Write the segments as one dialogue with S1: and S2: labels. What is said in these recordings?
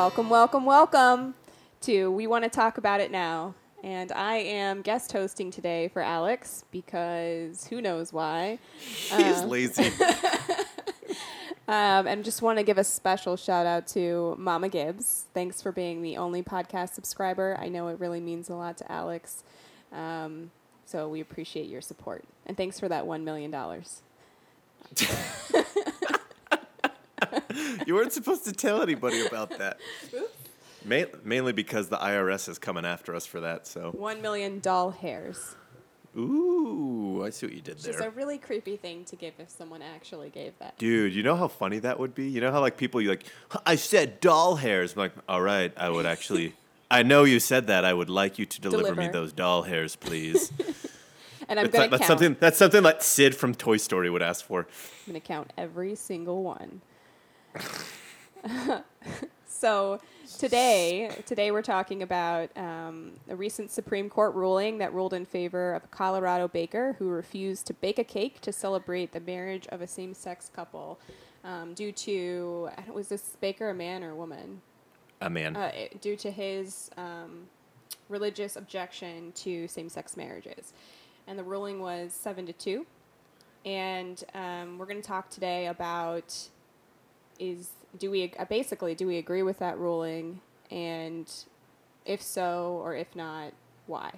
S1: Welcome, welcome, welcome to We Want to Talk About It Now. And I am guest hosting today for Alex because who knows why.
S2: He's lazy.
S1: Um, and just want to give a special shout out to Mama Gibbs. Thanks for being the only podcast subscriber. I know it really means a lot to Alex. Um, so we appreciate your support. And thanks for that $1 million.
S2: you weren't supposed to tell anybody about that. Ma- mainly because the IRS is coming after us for that. So,
S1: 1 million doll hairs.
S2: ooh, I see what you did
S1: Which is a really creepy thing to give if someone actually gave that.
S2: dude. You know how funny that would be. You know how like people you like. I said doll hairs. I'm like, all right, I would actually. I know you said that. I would like you to deliver, me those doll hairs, please.
S1: And I'm going
S2: like-
S1: to
S2: that's
S1: count.
S2: something. That's something like Sid from Toy Story would ask for.
S1: I'm going to count every single one. so today, today we're talking about um, a recent Supreme Court ruling that ruled in favor of a Colorado baker who refused to bake a cake to celebrate the marriage of a same-sex couple um, due to I don't- was this baker a man or a woman?
S2: A man.
S1: uh, it- due to his um, religious objection to same-sex marriages, and the ruling was seven to two. And um, we're going to talk today about is do we basically do we agree with that ruling, and if so or if not, why?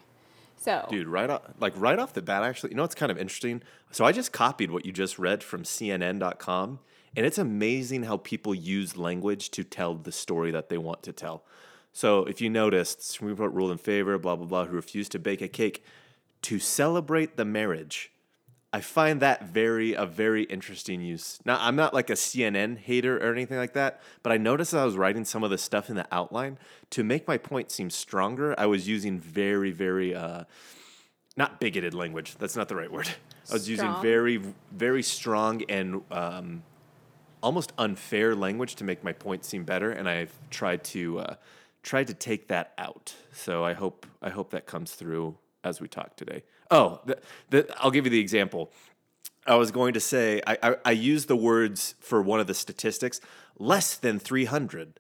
S1: So
S2: Dude, right off, like right off the bat, actually, you know it's kind of interesting? So I just copied what you just read from CNN.com, and it's amazing how people use language to tell the story that they want to tell. So if you noticed, Supreme Court ruled in favor, blah blah blah, who refused to bake a cake to celebrate the marriage. I find that very a very interesting use. Now I'm not like a CNN hater or anything like that, but I noticed as I was writing some of the stuff in the outline to make my point seem stronger. I was using very very uh, not bigoted language. That's not the right word. I was using very very strong and um, almost unfair language to make my point seem better, and I've tried to uh, tried to take that out. So I hope I hope that comes through as we talk today. Oh, the, the, I'll give you the example. I was going to say I, I, I used the words for one of the statistics less than three hundred.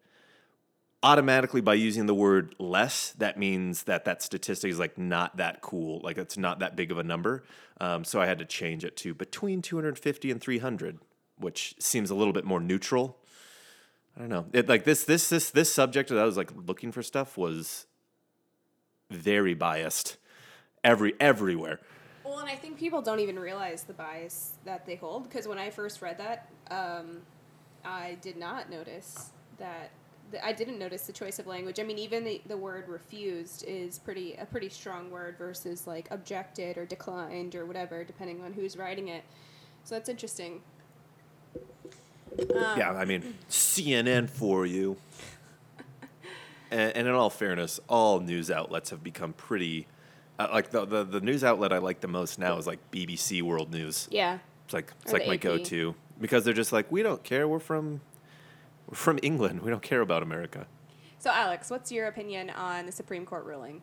S2: Automatically, by using the word less, that means that that statistic is like not that cool, like it's not that big of a number. Um, so I had to change it to between 250 and 300, which seems a little bit more neutral. I don't know. It like this this this this subject that I was like looking for stuff was very biased, every everywhere.
S1: Well, and I think people don't even realize the bias that they hold because when I first read that, um, I did not notice that. th- I didn't notice the choice of language. I mean, even the, the word refused is pretty a pretty strong word versus like objected or declined or whatever, depending on who's writing it. So that's interesting. Um,
S2: yeah, I mean CNN for you. and, and in all fairness, all news outlets have become pretty. Uh, like the, the the news outlet I like the most now is like BBC World News.
S1: Yeah.
S2: It's like it's
S1: Or
S2: like my
S1: AP.
S2: go-to because they're just like we don't care. We're from we're from England. We don't care about America.
S1: So, Alex, what's your opinion on the Supreme Court ruling?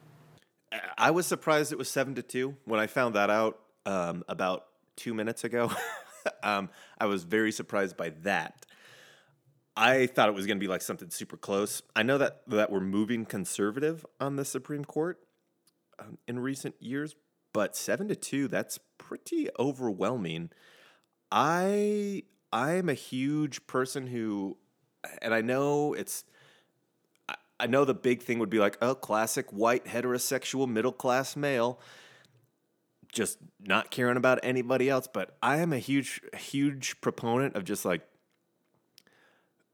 S2: I was surprised it was seven to two when I found that out um, about two minutes ago. um, I was very surprised by that. I thought it was going to be like something super close. I know that that we're moving conservative on the Supreme Court um, in recent years, but seven to two that's pretty overwhelming. I I'm a huge person who, and I know it's I know the big thing would be like, oh, classic white heterosexual middle class male, just not caring about anybody else. But I am a huge, huge proponent of just like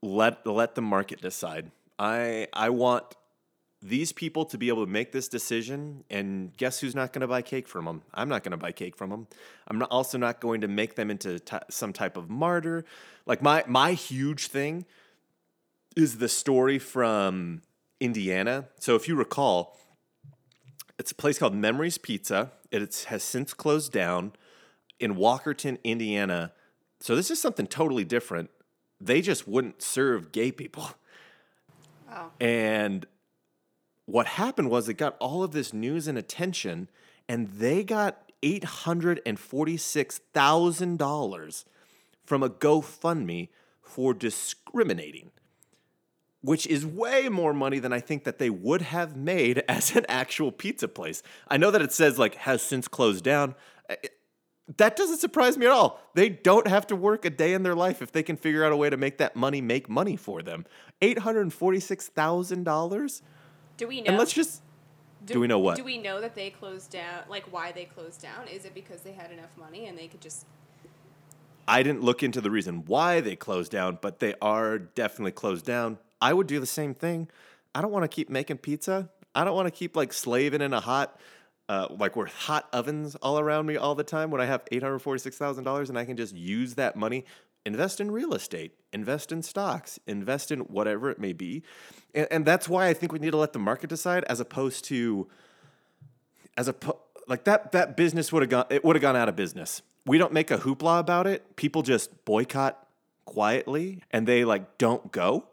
S2: let let the market decide. I I want these people to be able to make this decision, and guess who's not going to buy cake from them? I'm not going to buy cake from them. I'm not, also not going to make them into t- some type of martyr. Like my my huge thing is the story from Indiana. So if you recall, it's a place called Memories Pizza. It has since closed down in Walkerton, Indiana. So this is something totally different. They just wouldn't serve gay people.
S1: Oh.
S2: And what happened was it got all of this news and attention, and they got $846,000 from a GoFundMe for discriminating, which is way more money than I think that they would have made as an actual pizza place. I know that it says, like, has since closed down. That doesn't surprise me at all. They don't have to work a day in their life if they can figure out a way to make that money make money for them. $846,000?
S1: Do we know?
S2: And let's just do we know what?
S1: Do we know that they closed down? Like why they closed down? Is it because they had enough money and they could just?
S2: I didn't look into the reason why they closed down, but they are definitely closed down. I would do the same thing. I don't want to keep making pizza. I don't want to keep like slaving in a hot, uh, like with hot ovens all around me all the time when I have eight hundred forty-six thousand dollars and I can just use that money, invest in real estate, invest in stocks, invest in whatever it may be, and, and that's why I think we need to let the market decide as opposed to, as a like that that business would have gone it would have gone out of business we don't make a hoopla about it. People just boycott quietly and they like don't go.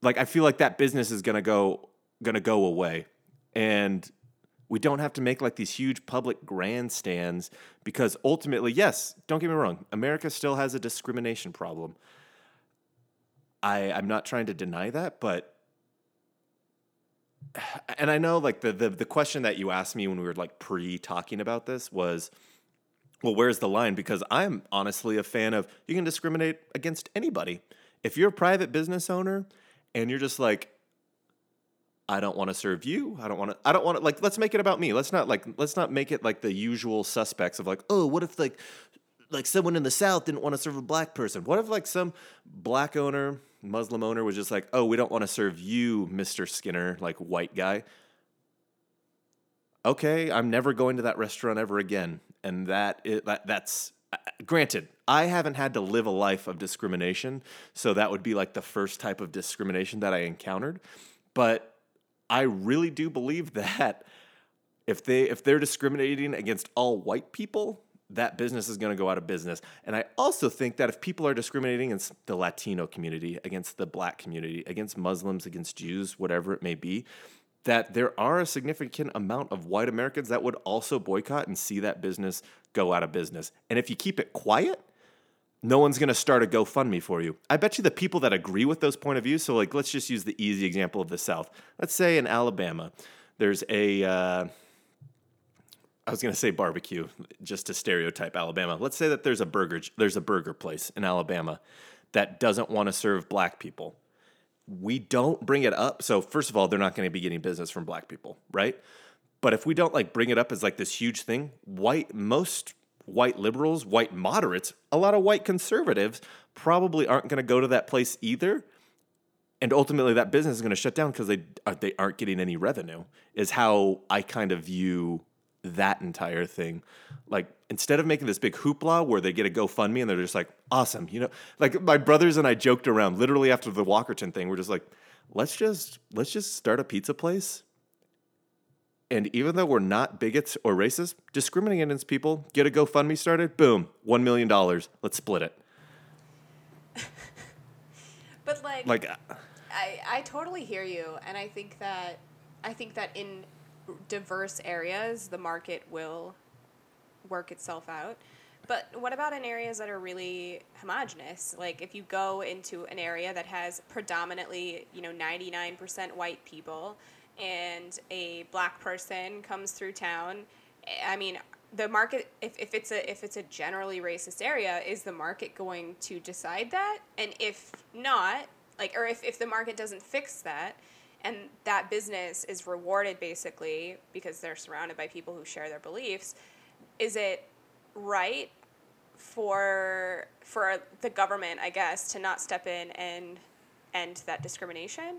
S2: Like I feel like that business is going to go going to go away. And we don't have to make like these huge public grandstands because ultimately, yes, don't get me wrong, America still has a discrimination problem. I I'm not trying to deny that, but and I know like the the the question that you asked me when we were like pre talking about this was well, where's the line? Because I'm honestly a fan of you can discriminate against anybody. If you're a private business owner and you're just like, I don't want to serve you. I don't want to. I don't want to. Like, let's make it about me. Let's not like. Let's not make it like the usual suspects of like, oh, what if like, like someone in the South didn't want to serve a black person? What if like some black owner, Muslim owner was just like, oh, we don't want to serve you, Mister Skinner, like white guy okay, I'm never going to that restaurant ever again. And that, is, that that's uh, granted, I haven't had to live a life of discrimination, so that would be like the first type of discrimination that I encountered. But I really do believe that if they if they're discriminating against all white people, that business is going to go out of business. And I also think that if people are discriminating against the Latino community, against the black community, against Muslims, against Jews, whatever it may be, that there are a significant amount of white Americans that would also boycott and see that business go out of business. And if you keep it quiet, no one's going to start a GoFundMe for you. I bet you the people that agree with those point of views. So, like, let's just use the easy example of the South. Let's say in Alabama, there's a. Uh, I was going to say barbecue, just to stereotype Alabama. Let's say that there's a burger, there's a burger place in Alabama that doesn't want to serve black people we don't bring it up. So first of all, they're not going to be getting business from black people, right? But if we don't like bring it up as like this huge thing, white most white liberals, white moderates, a lot of white conservatives probably aren't going to go to that place either. And ultimately that business is going to shut down because they uh, they aren't getting any revenue. Is how I kind of view that entire thing. Like instead of making this big hoopla where they get a GoFundMe and they're just like, awesome, you know, like my brothers and I joked around literally after the Walkerton thing. We're just like, let's just let's just start a pizza place. And even though we're not bigots or racist, discriminating against people, get a GoFundMe started, boom, one million dollars. Let's split it.
S1: but like,
S2: like,
S1: I I totally hear you, and I think that I think that in diverse areas, the market will work itself out. But what about in areas that are really homogenous? Like if you go into an area that has predominantly, you know, 99% white people and a black person comes through town, I mean, the market if, if it's a if it's a generally racist area, is the market going to decide that? And if not, like or if, if the market doesn't fix that, and that business is rewarded basically because they're surrounded by people who share their beliefs is it right for for the government i guess to not step in and end that discrimination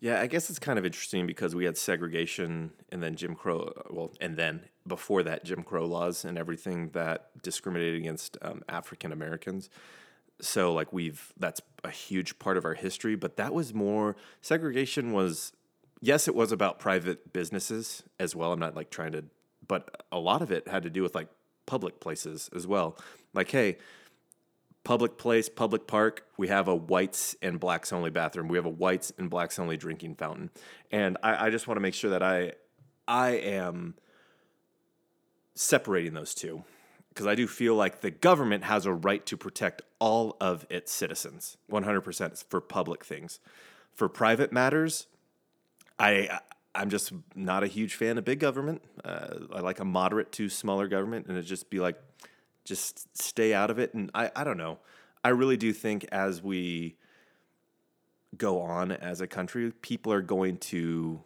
S2: yeah i guess it's kind of interesting because we had segregation and then jim crow well and then before that jim crow laws and everything that discriminated against um, african americans. So like we've that's a huge part of our history but that was more segregation was yes it was about private businesses as well. I'm not like trying to but a lot of it had to do with like public places as well. Like hey public place public park we have a whites and blacks only bathroom we have a whites and blacks only drinking fountain and i, I just want to make sure that i i am separating those two because I do feel like the government has a right to protect all of its citizens. 100% for public things. For private matters, I I'm just not a huge fan of big government. Uh, I like a moderate to smaller government, and it just be like, just stay out of it. And I I don't know. I really do think as we go on as a country, people are going to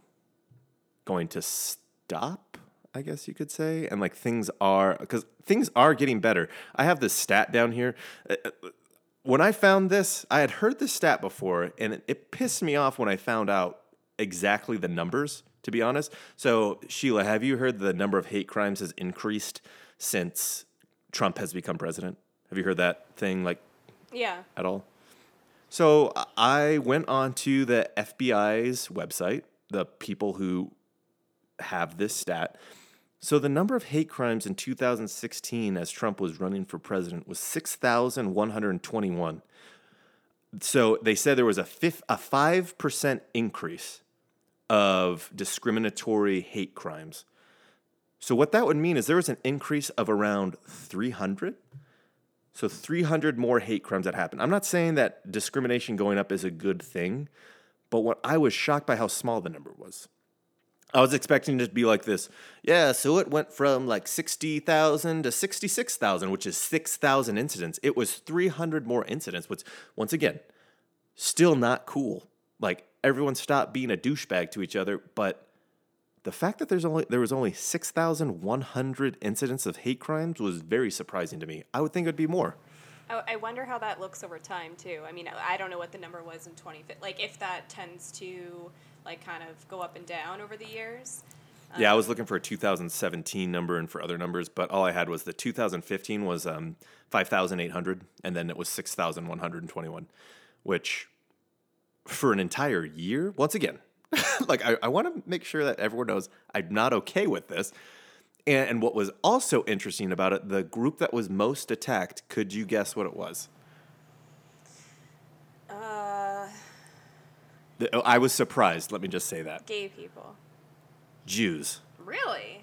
S2: going to stop I guess you could say. And like things are, because things are getting better. I have this stat down here. Uh, uh, when I found this, I had heard this stat before, and it, it pissed me off when I found out exactly the numbers, to be honest. So, Sheila, have you heard the number of hate crimes has increased since Trump has become president? Have you heard that thing like
S1: yeah
S2: at all? So I went on to the FBI's website, the people who have this stat, so the number of hate crimes in 2016 as Trump was running for president was 6,121. So they said there was a, fifth, a 5% increase of discriminatory hate crimes. So what that would mean is there was an increase of around 300. So 300 more hate crimes that happened. I'm not saying that discrimination going up is a good thing, but what I was shocked by how small the number was. I was expecting it to be like this. Yeah, so it went from like 60,000 to 66,000, which is 6,000 incidents. It was 300 more incidents, which, once again, still not cool. Like, everyone stopped being a douchebag to each other, but the fact that there's only there was only 6,100 incidents of hate crimes was very surprising to me. I would think it'd be more.
S1: I wonder how that looks over time too. I mean, I don't know what the number was in 20 like if that tends to like kind of go up and down over the years.
S2: Um, yeah, I was looking for a 2017 number and for other numbers, but all I had was the 2015 was um, 5,800, and then it was 6,121, which for an entire year, once again, like I, I want to make sure that everyone knows I'm not okay with this. And, and what was also interesting about it, the group that was most attacked, could you guess what it was? Oh, I was surprised. Let me just say that.
S1: Gay people.
S2: Jews.
S1: Really?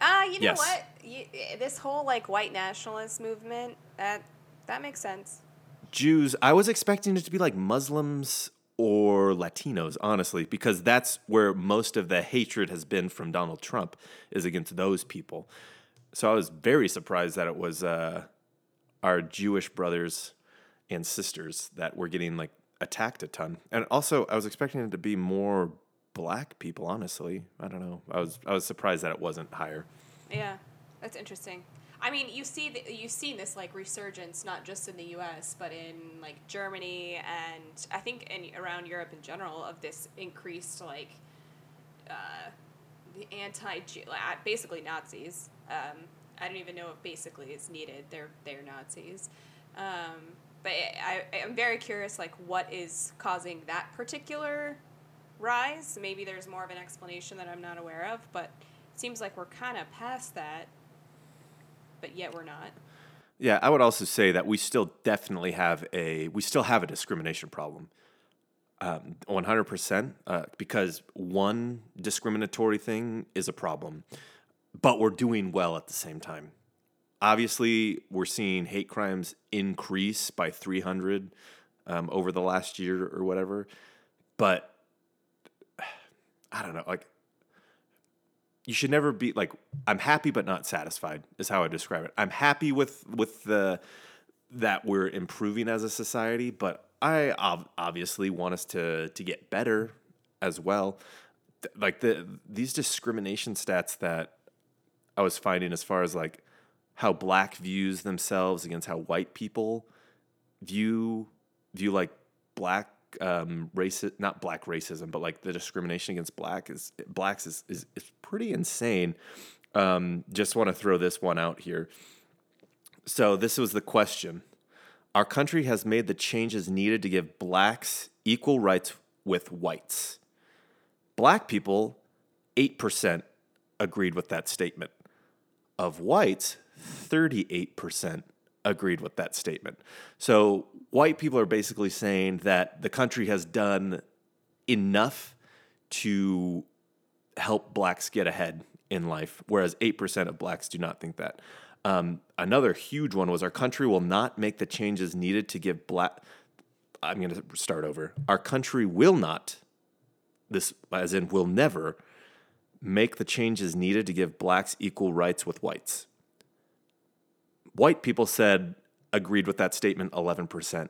S1: Uh, you know yes. what? You, this whole like white nationalist movement that that makes sense.
S2: Jews. I was expecting it to be like Muslims or Latinos, honestly, because that's where most of the hatred has been from Donald Trump is against those people. So I was very surprised that it was uh, our Jewish brothers and sisters that were getting like attacked a ton. And also, I was expecting it to be more black people. Honestly, I don't know. I was I was surprised that it wasn't higher.
S1: Yeah, that's interesting. I mean, you see, the, you've seen this like resurgence not just in the U.S. but in like Germany and I think in around Europe in general of this increased like uh, the anti basically Nazis. Um, I don't even know if basically is needed. They're they're Nazis. Um, but I, I'm very curious, like, what is causing that particular rise? Maybe there's more of an explanation that I'm not aware of, but it seems like we're kind of past that, but yet we're not.
S2: Yeah, I would also say that we still definitely have a we still have a discrimination problem. Um, 100% uh, because one discriminatory thing is a problem, but we're doing well at the same time obviously, we're seeing hate crimes increase by 300 um, over the last year or whatever. But I don't know, like, you should never be like I'm happy but not satisfied is how I describe it. I'm happy with with the that we're improving as a society, but I ob- obviously want us to to get better as well. Like the these discrimination stats that I was finding as far as like how black views themselves against how white people view view like black um race not black racism but like the discrimination against black is blacks is is, is pretty insane. Um just want to throw this one out here. So this was the question. Our country has made the changes needed to give blacks equal rights with whites. Black people 8% agreed with that statement. Of whites 38% agreed with that statement. So white people are basically saying that the country has done enough to help blacks get ahead in life, whereas 8% of blacks do not think that. Um, another huge one was our country will not make the changes needed to give black. I'm going to start over. Our country will not, this as in will never, make the changes needed to give blacks equal rights with whites. White people said, agreed with that statement 11%.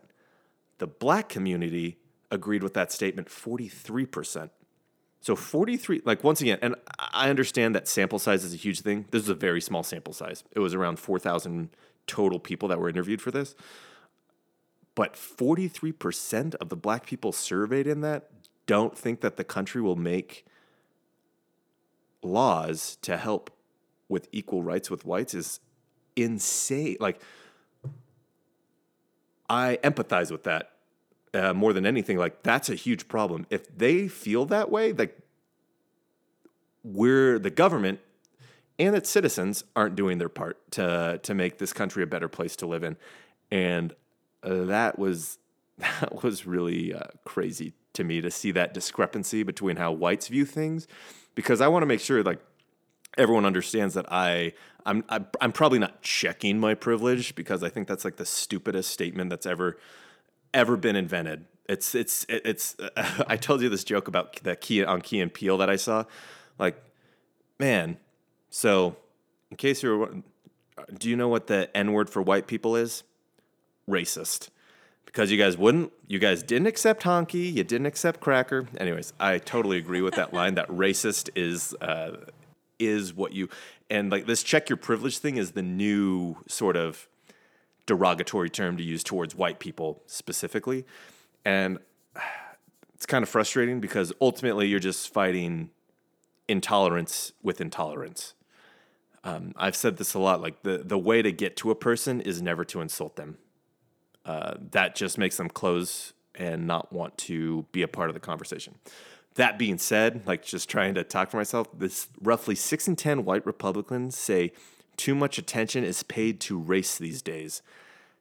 S2: The black community agreed with that statement 43%. So 43, like once again, and I understand that sample size is a huge thing. This is a very small sample size. It was around 4,000 total people that were interviewed for this. But 43% of the black people surveyed in that don't think that the country will make laws to help with equal rights with whites is insane. Like, I empathize with that uh, more than anything. Like, that's a huge problem. If they feel that way, like, we're the government and its citizens aren't doing their part to to make this country a better place to live in, and uh, that was that was really uh, crazy to me to see that discrepancy between how whites view things, because I want to make sure like everyone understands that I I'm I'm probably not checking my privilege because I think that's like the stupidest statement that's ever ever been invented. It's it's it's. Uh, I told you this joke about that key on Key and Peele that I saw. Like, man. So, in case you're, do you know what the N word for white people is? Racist. Because you guys wouldn't, you guys didn't accept honky, you didn't accept cracker. Anyways, I totally agree with that line. That racist is uh, is what you and like this check your privilege thing is the new sort of derogatory term to use towards white people specifically. And it's kind of frustrating because ultimately you're just fighting intolerance with intolerance. Um, I've said this a lot. Like the the way to get to a person is never to insult them. Uh, that just makes them close and not want to be a part of the conversation. That being said, like just trying to talk for myself, this roughly six in ten white Republicans say too much attention is paid to race these days.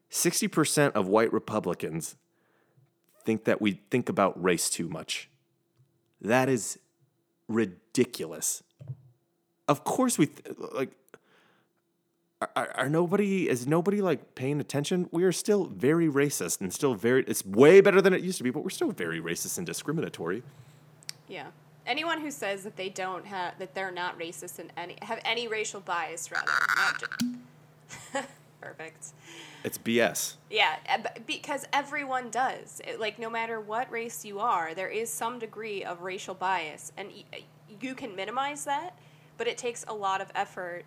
S2: Sixty percent of white Republicans think that we think about race too much. That is ridiculous. Of course, we th- like. Are, are nobody is nobody like paying attention? We are still very racist and still very. It's way better than it used to be, but we're still very racist and discriminatory.
S1: Yeah. Anyone who says that they don't have that they're not racist and any have any racial bias rather. Perfect.
S2: It's BS.
S1: Yeah, eh, because everyone does. It, like no matter what race you are, there is some degree of racial bias, and eh, you can minimize that, but it takes a lot of effort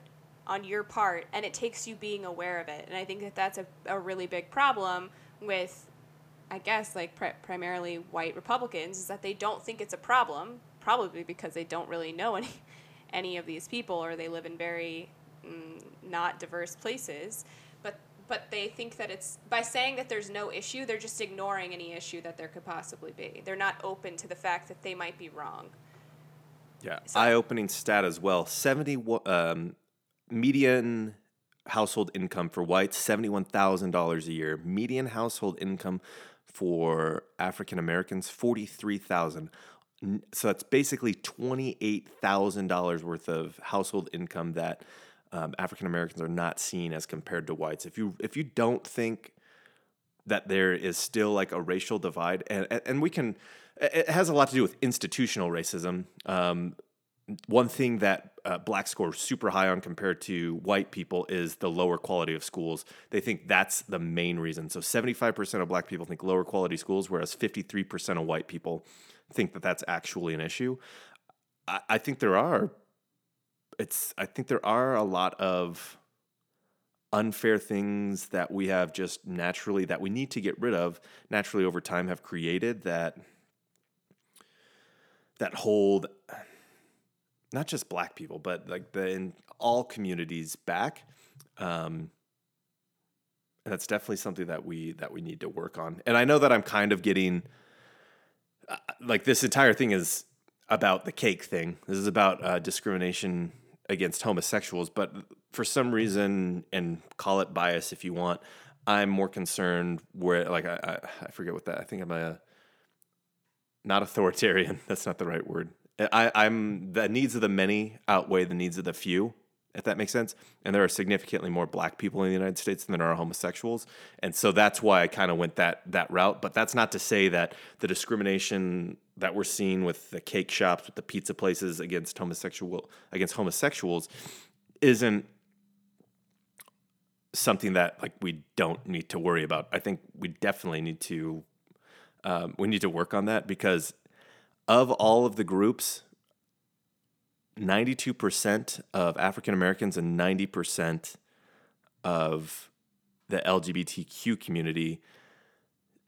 S1: on your part, and it takes you being aware of it. And I think that that's a, a really big problem with, I guess, like pri- primarily white Republicans, is that they don't think it's a problem, probably because they don't really know any any of these people, or they live in very mm, not diverse places but they think that it's by saying that there's no issue, they're just ignoring any issue that there could possibly be. They're not open to the fact that they might be wrong.
S2: Yeah, so, eye-opening stat as well. Seventy um, median household income for whites seventy-one thousand dollars a year. Median household income for African Americans forty-three thousand. So that's basically twenty-eight thousand dollars worth of household income that um, African Americans are not seen as compared to whites. If you if you don't think that there is still like a racial divide, and and we can, it has a lot to do with institutional racism. Um, one thing that uh, black score super high on compared to white people is the lower quality of schools. They think that's the main reason. So 75% of black people think lower quality schools, whereas 53% of white people think that that's actually an issue. I, I think there are it's I think there are a lot of unfair things that we have just naturally that we need to get rid of naturally over time have created that that hold not just black people but like the in all communities back um, and that's definitely something that we that we need to work on and i know that i'm kind of getting uh, like this entire thing is about the cake thing this is about uh, discrimination against homosexuals, but for some reason, and call it bias if you want, I'm more concerned where like I, I, I forget what that I think I'm a not authoritarian. That's not the right word. I, I'm the needs of the many outweigh the needs of the few if that makes sense. And there are significantly more black people in the United States than there are homosexuals. And so that's why I kind of went that that route. But that's not to say that the discrimination that we're seeing with the cake shops, with the pizza places against homosexual against homosexuals isn't something that like we don't need to worry about. I think we definitely need to um, we need to work on that because of all of the groups 92% of African Americans and 90% of the LGBTQ community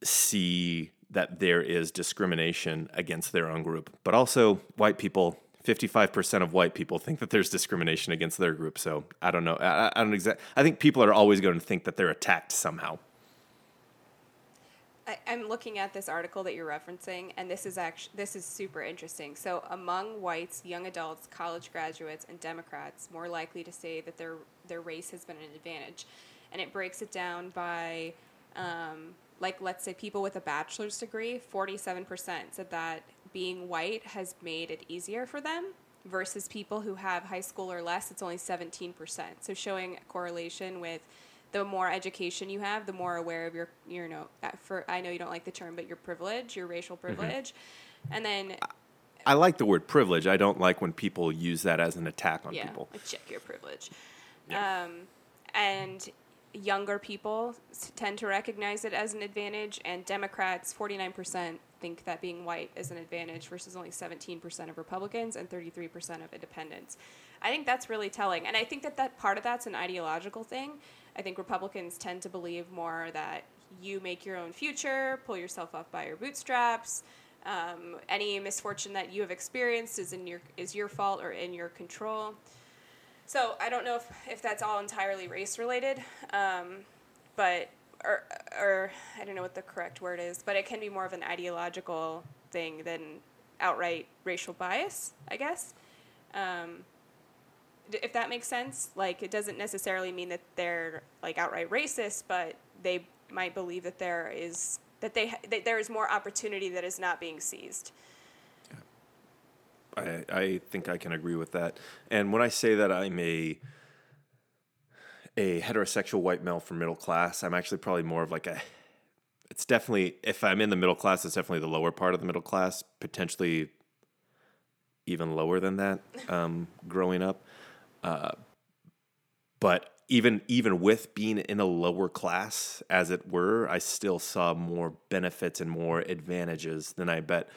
S2: see that there is discrimination against their own group. But also, white people, 55% of white people think that there's discrimination against their group. So I don't know. I, I don't exact. I think people are always going to think that they're attacked somehow.
S1: I, I'm looking at this article that you're referencing, and this is actually this is super interesting. So, among whites, young adults, college graduates, and Democrats, more likely to say that their their race has been an advantage, and it breaks it down by, um, like let's say people with a bachelor's degree, forty seven percent said that being white has made it easier for them, versus people who have high school or less, it's only seventeen percent. So, showing correlation with the more education you have, the more aware of your, you know, uh, for I know you don't like the term, but your privilege, your racial
S2: Mm-hmm.
S1: privilege, and then
S2: I like the word privilege. I don't like when people use that as an attack on
S1: yeah,
S2: people.
S1: like check your privilege,
S2: Yeah.
S1: um, and younger people tend to recognize it as an advantage, and Democrats, forty nine percent think that being white is an advantage versus only seventeen percent of Republicans and thirty three percent of Independents. I think that's really telling, and I think that that part of that's an ideological thing. I think Republicans tend to believe more that you make your own future, pull yourself up by your bootstraps. Um, any misfortune that you have experienced is in your is your fault or in your control. So I don't know if, if that's all entirely race related, um, but or or I don't know what the correct word is, but it can be more of an ideological thing than outright racial bias, I guess. Um, if that makes sense, like it doesn't necessarily mean that they're like outright racist, but they might believe that there is that they that there is more opportunity that is not being seized.
S2: I, I think I can agree with that. And when I say that I'm a a heterosexual white male from middle class, I'm actually probably more of like a it's definitely if I'm in the middle class, it's definitely the lower part of the middle class, potentially even lower than that um, growing up. But even even with being in a lower class, as it were, I still saw more benefits and more advantages than I bet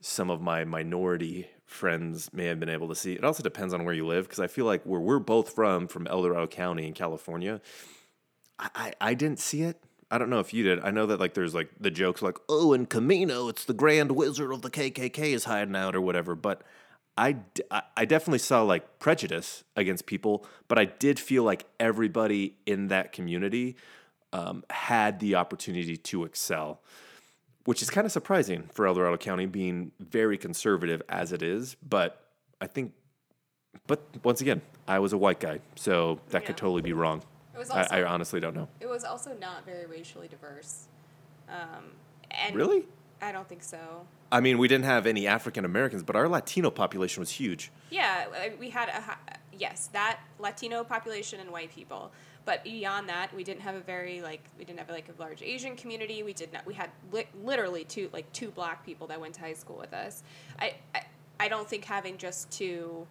S2: some of my minority friends may have been able to see. It also depends on where you live, because I feel like where we're both from, from El Dorado County in California, I, I, I didn't see it. I don't know if you did. I know that like there's like the jokes like, oh, in Camino, it's the Grand Wizard of the KKK is hiding out or whatever. But I, I- definitely saw like prejudice against people, but I did feel like everybody in that community um, had the opportunity to excel which is kind of surprising for El Dorado County being very conservative as it is. But I think, but once again, I was a white guy, so that could totally be wrong.
S1: It was
S2: I, I honestly don't know.
S1: it was also not very racially diverse. Um, and
S2: Really?
S1: I don't think so.
S2: I mean, we didn't have any African Americans, but our Latino population was huge.
S1: Yeah, uh, we had a yes that Latino population and white people, but beyond that, we didn't have a very like we didn't have like a large Asian community. We did not. We had li- literally two like two black people that went to high school with us. I, I I don't think having just two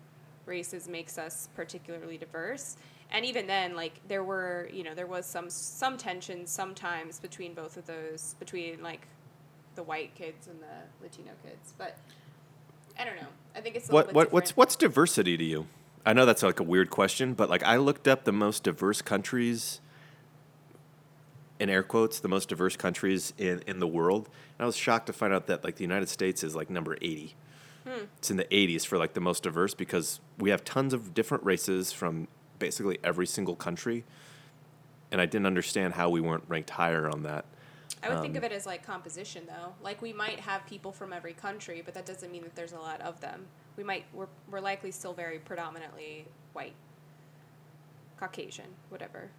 S1: races makes us particularly diverse. And even then, like there were, you know, there was some some tension sometimes between both of those, between like the white kids and the Latino kids. But I don't know. I think it's
S2: What what what's what's diversity to you? I know that's like a weird question, but like I looked up the most diverse countries in air quotes, the most diverse countries in, in the world. And I was shocked to find out that like the United States is like number 80. Hmm. It's in the 80s for like the most diverse because we have tons of different races from basically every single country. And I didn't understand how we weren't ranked higher on that.
S1: I would think
S2: Um,
S1: of it as like composition, though. Like we might have people from every country, but that doesn't mean that there's a lot of them. We might we're we're likely still very predominantly white, Caucasian, whatever.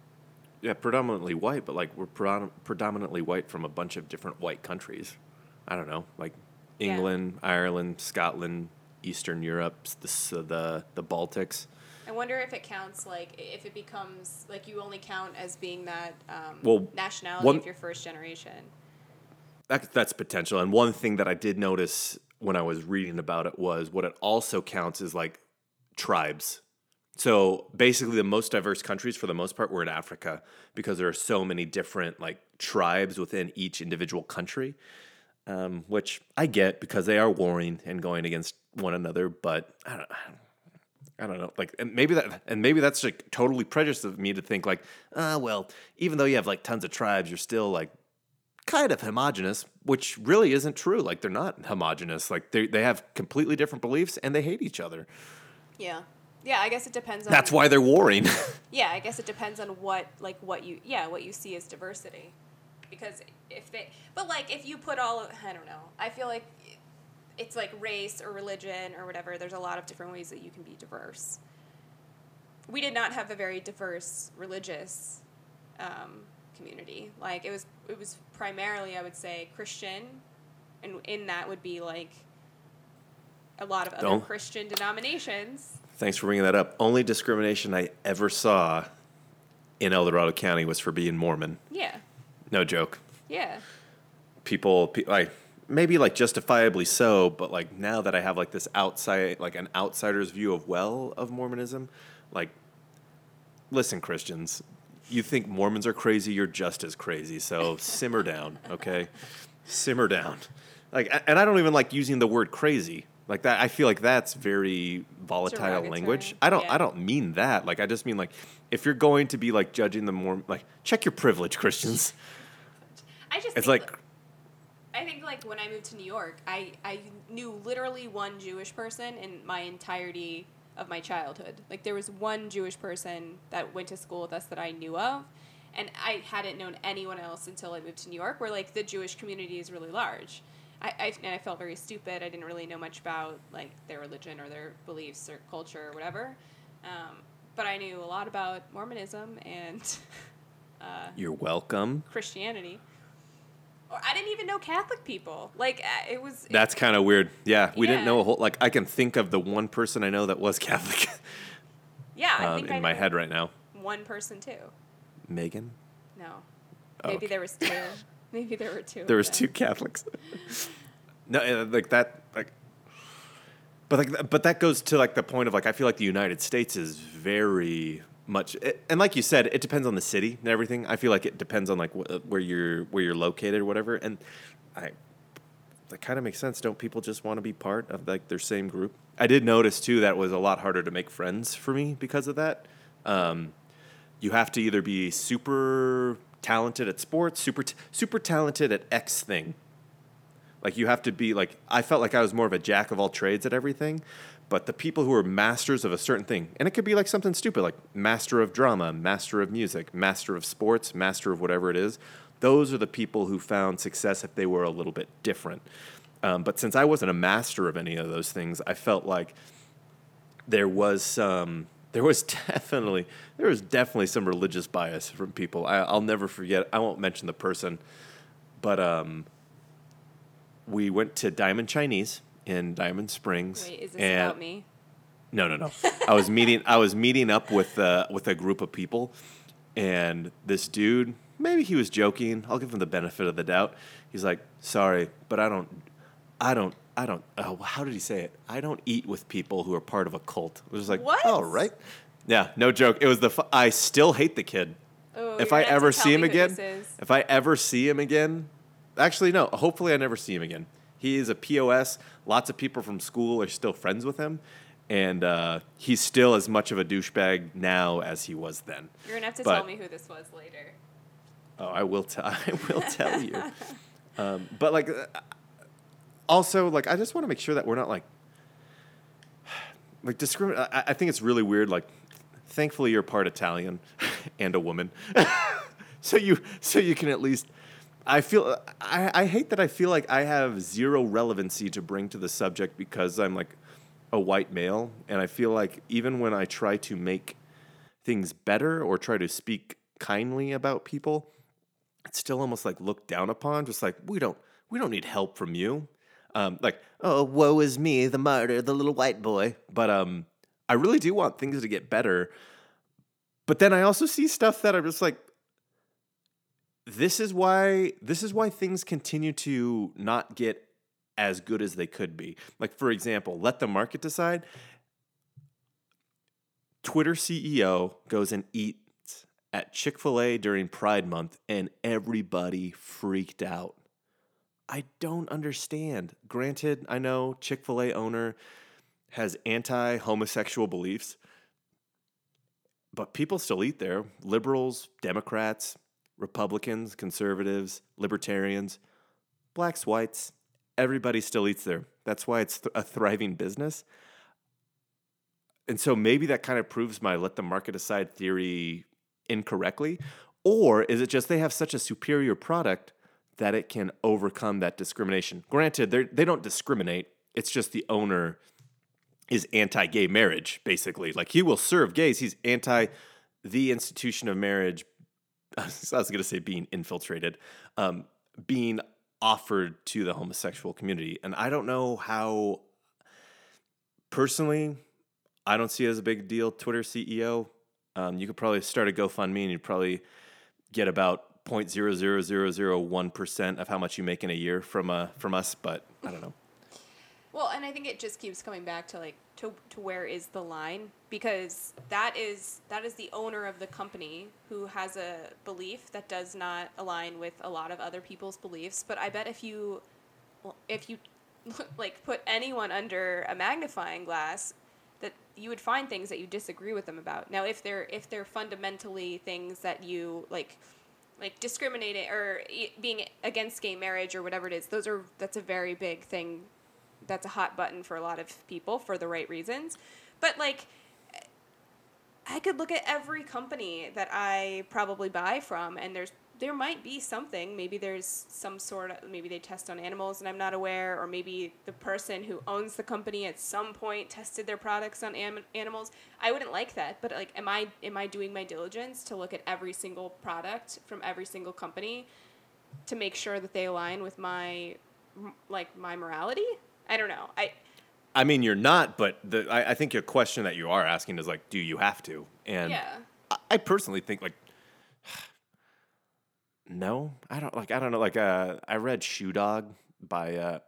S2: Yeah, predominantly white, but like we're predom- predominantly white from a bunch of different white countries. I don't know, like
S1: Yeah.
S2: England, Ireland, Scotland, Eastern Europe, the the the Baltics.
S1: I wonder if it counts like if it becomes like you only count as being that um,
S2: Well,
S1: nationality
S2: one-
S1: if you're first generation.
S2: That, that's potential. And one thing that I did notice when I was reading about it was what it also counts is like tribes. So basically, the most diverse countries, for the most part, were in Africa because there are so many different like tribes within each individual country, um, which I get because they are warring and going against one another. But I don't, I don't know, like, and maybe that, and maybe that's like totally prejudiced of me to think like, ah, well, even though you have like tons of tribes, you're still like kind of homogenous, which really isn't true. Like they're not homogenous. Like they they have completely different beliefs and they hate each other.
S1: Yeah. Yeah, I guess it depends on
S2: That's why they're warring.
S1: Yeah, I guess it depends on what like what you yeah, what you see as diversity. Because if they but like if you put all of I don't know. I feel like it's like race or religion or whatever. There's a lot of different ways that you can be diverse. We did not have a very diverse religious um, community. Like it was it was primarily I would say Christian and in that would be like a lot of other
S2: Don't-
S1: Christian denominations.
S2: Thanks for bringing that up. Only discrimination I ever saw in El Dorado County was for being Mormon.
S1: Yeah.
S2: No joke.
S1: Yeah.
S2: People, pe- like maybe like justifiably so, but like now that I have like this outside, like an outsider's view of well of Mormonism, like listen, Christians, you think Mormons are crazy, you're just as crazy. So simmer down, okay? Simmer down. Like, and I don't even like using the word crazy. Like that, I feel like that's very volatile language. I don't,
S1: yeah.
S2: I don't mean that. Like, I just mean like, if you're going to be like judging the more, like, check your privilege, Christians.
S1: I just
S2: It's like,
S1: I think like when I moved to New York, I I knew literally one Jewish person in my entirety of my childhood. Like there was one Jewish person that went to school with us that I knew of, and I hadn't known anyone else until I moved to New York, where like the Jewish community is really large. I, I and I felt very stupid. I didn't really know much about like their religion or their beliefs or culture or whatever. Um, but I knew a lot about Mormonism and uh,
S2: you're welcome.
S1: Christianity. Or I didn't even know Catholic people. Like uh, it was.
S2: That's kind of weird. Yeah, we didn't know a whole. Like, I can think of the one person I know that was Catholic
S1: yeah, I
S2: um,
S1: think
S2: in
S1: I
S2: my head right now.
S1: One person too.
S2: Megan.
S1: No,
S2: Oh,
S1: maybe
S2: okay.
S1: there was two. maybe there were two.
S2: There was two Catholics. no, uh, like that. Like, but like, but that goes to like the point of like I feel like the United States is very much, and like you said, it depends on the city and everything. I feel like it depends on like wh- where you're where you're located or whatever. And I, that kind of makes sense. Don't people just want to be part of like their same group? I did notice too that was a lot harder to make friends for me because of that. Um, you have to either be super talented at sports, super t- super talented at X thing. Like you have to be like I felt like I was more of a jack of all trades at everything, but the people who are masters of a certain thing, and it could be like something stupid like master of drama, master of music, master of sports, master of whatever it is. Those are the people who found success if they were a little bit different. Um, but since I wasn't a master of any of those things, I felt like there was some there was definitely there was definitely some religious bias from people. I, I'll never forget. I won't mention the person, but um, we went to Diamond Chinese in Diamond Springs.
S1: Wait, is this
S2: and-
S1: about me?
S2: no, no, no. I was meeting. I was meeting up with uh, with a group of people, and this dude. Maybe he was joking. I'll give him the benefit of the doubt. He's like, "Sorry, but I don't, I don't, I don't." Oh, how did he say it? I don't eat with people who are part of a cult. It was like,
S1: What?
S2: "Oh, right." Yeah, no joke. It was the. Fu- I still hate the kid.
S1: Oh,
S2: if I
S1: gonna have to
S2: ever see him again, if I ever see him again, actually no. Hopefully, I never see him again. He is a pos. Lots of people from school are still friends with him, and uh, he's still as much of a douchebag now as he was then.
S1: You're gonna have to
S2: but-
S1: tell me who this was later.
S2: Oh, I will tell. I will tell you. Um, but like, uh, also like, I just want to make sure that we're not like, like discriminate. I, I think it's really weird. Like, thankfully you're part Italian and a woman, so you so you can at least. I feel I, I hate that I feel like I have zero relevancy to bring to the subject because I'm like a white male, and I feel like even when I try to make things better or try to speak kindly about people, it's still almost like looked down upon. Just like we don't we don't need help from you. Um, like oh woe is me, the martyr, the little white boy. But um, I really do want things to get better. But then I also see stuff that I'm just like, this is why this is why things continue to not get as good as they could be. Like for example, let the market decide. Twitter CEO goes and eats at Chick-fil-A during Pride month and everybody freaked out. I don't understand. Granted, I know Chick-fil-A owner has anti-homosexual beliefs, but people still eat there. Liberals, Democrats, Republicans, conservatives, libertarians, blacks, whites, everybody still eats there. That's why it's th- a thriving business. And so maybe that kind of proves my let the market decide theory incorrectly. Or is it just they have such a superior product that it can overcome that discrimination? Granted, they don't discriminate, it's just the owner is anti gay marriage, basically. Like he will serve gays, he's anti the institution of marriage. I was going to say being infiltrated, um, being offered to the homosexual community. And I don't know how, personally, I don't see it as a big deal. Twitter CEO, um, you could probably start a GoFundMe and you'd probably get about 0.00001% of how much you make in a year from, uh, from us, but I don't know.
S1: Well, and I think it just keeps coming back to like to, to where is the line because that is that is the owner of the company who has a belief that does not align with a lot of other people's beliefs. But I bet if you if you like put anyone under a magnifying glass that you would find things that you disagree with them about. Now, if they're if they're fundamentally things that you like like discriminating or being against gay marriage or whatever it is, those are that's a very big thing that's a hot button for a lot of people for the right reasons. But like I could look at every company that I probably buy from and there's there might be something. Maybe there's some sort of maybe they test on animals and I'm not aware, or maybe the person who owns the company at some point tested their products on animals. I wouldn't like that, but like, am I am I doing my diligence to look at every single product from every single company to make sure that they align with my like my morality? I don't know. I.
S2: I mean, you're not, but the I, I think your question that you are asking is like, do you have to? And
S1: yeah.
S2: I, I personally think like, no, I don't like. I don't know. Like, uh, I read Shoe Dog by uh,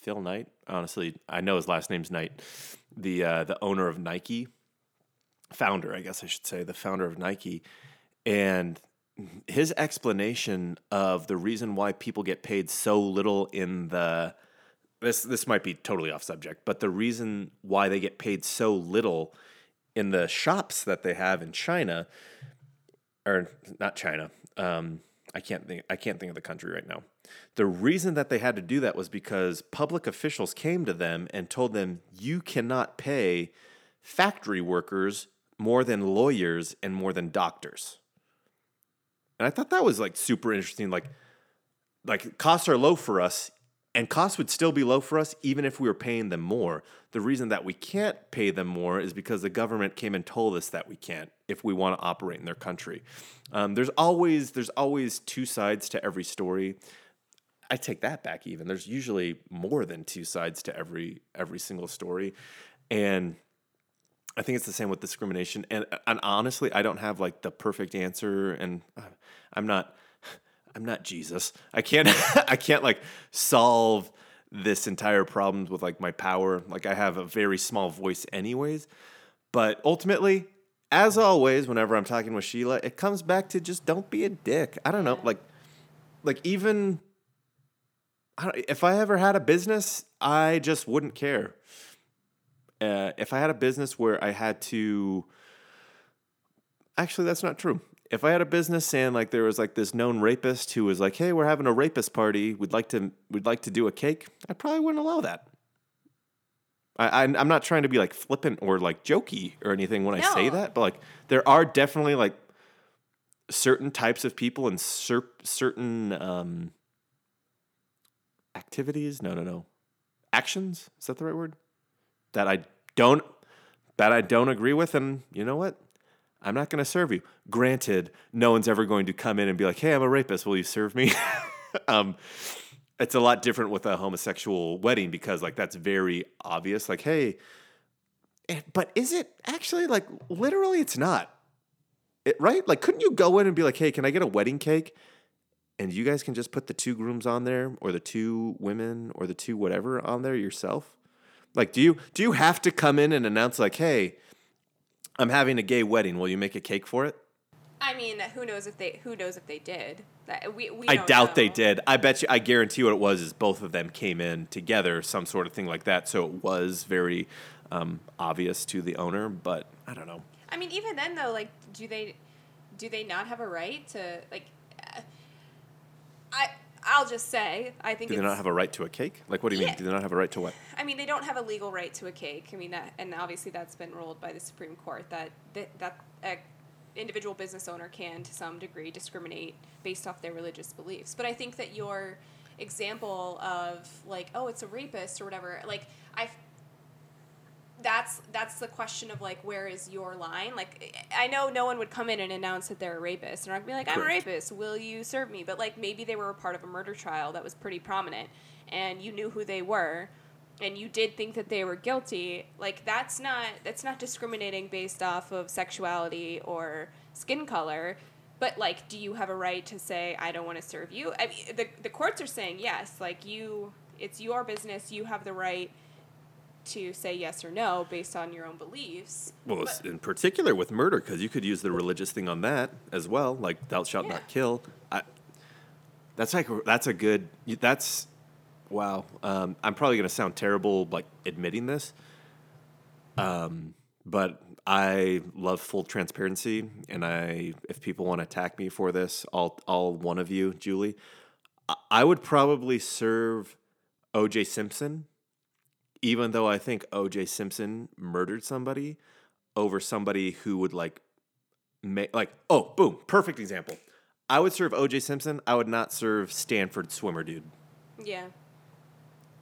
S2: Phil Knight. Honestly, I know his last name's Knight. The uh, the owner of Nike, founder, I guess I should say, the founder of Nike, and his explanation of the reason why people get paid so little in the this this might be totally off subject, but the reason why they get paid so little in the shops that they have in China, or not China, um, I can't think I can't think of the country right now. The reason that they had to do that was because public officials came to them and told them you cannot pay factory workers more than lawyers and more than doctors. And I thought that was like super interesting. Like, like costs are low for us, and costs would still be low for us even if we were paying them more. The reason that we can't pay them more is because the government came and told us that we can't if we want to operate in their country. Um, there's always there's always two sides to every story. I take that back even. There's usually more than two sides to every every single story. And I think it's the same with discrimination. And and honestly, I don't have like the perfect answer and uh, I'm not I'm not Jesus. I can't I can't like solve this entire problem with like my power. Like I have a very small voice anyways. But ultimately, as always, whenever I'm talking with Sheila, it comes back to just don't be a dick. I don't know, like like even I if I ever had a business, I just wouldn't care. Uh, if I had a business where I had to actually that's not true if I had a business and like there was like this known rapist who was like, "Hey, we're having a rapist party. We'd like to we'd like to do a cake," I probably wouldn't allow that. I, I am not trying to be like flippant or like jokey or anything when no. I say that, but like there are definitely like certain types of people and cer- certain um, activities. No, no, no, actions. Is that the right word? That I don't that I don't agree with, and you know what? I'm not going to serve you. Granted, no one's ever going to come in and be like, "Hey, I'm a rapist. Will you serve me?" um, it's a lot different with a homosexual wedding because like that's very obvious. Like, hey, But is it actually like literally? It's not. It, right? Like, couldn't you go in and be like, "Hey, can I get a wedding cake?" And you guys can just put the two grooms on there, or the two women, or the two whatever on there yourself. Like, do you do you have to come in and announce like, "Hey, I'm having a gay wedding. Will you make a cake for it?"
S1: I mean, who knows if they who knows if they did? We, we
S2: I doubt they did. I bet you. I guarantee what it was is both of them came in together, some sort of thing like that. So it was very um, obvious to the owner. But I don't know.
S1: I mean, even then though, like, do they do they not have a right to like? Uh, I I'll just say I think
S2: Do they not have a right to a cake? Like, what do you mean? Do they not have a right to what?
S1: I mean, they don't have a legal right to a cake. I mean that, and obviously that's been ruled by the Supreme Court that that, that a individual business owner can, to some degree, discriminate based off their religious beliefs. But I think that your example of like, oh, it's a rapist or whatever, like I. That's that's the question of like where is your line? Like I know no one would come in and announce that they're a rapist, and I'd be like, I'm a rapist. Will you serve me? But like maybe they were a part of a murder trial that was pretty prominent, and you knew who they were, and you did think that they were guilty. Like that's not that's not discriminating based off of sexuality or skin color. But like, do you have a right to say I don't want to serve you? I mean, the the courts are saying yes. Like you, it's your business. You have the right to say yes or no based on your own beliefs.
S2: Well,
S1: But-
S2: in particular with murder, because you could use the religious thing on that as well, like "Thou shalt
S1: Yeah.
S2: not kill." I, that's like that's a good. That's wow. Um, I'm probably gonna sound terrible, like admitting this. Um, but I love full transparency, and I if people want to attack me for this, all all one of you, Julie, I would probably serve O.J. Simpson, even though I think O.J. Simpson murdered somebody over somebody who would like make like oh boom perfect example. I would serve O.J. Simpson. I would not serve Stanford swimmer dude.
S1: Yeah.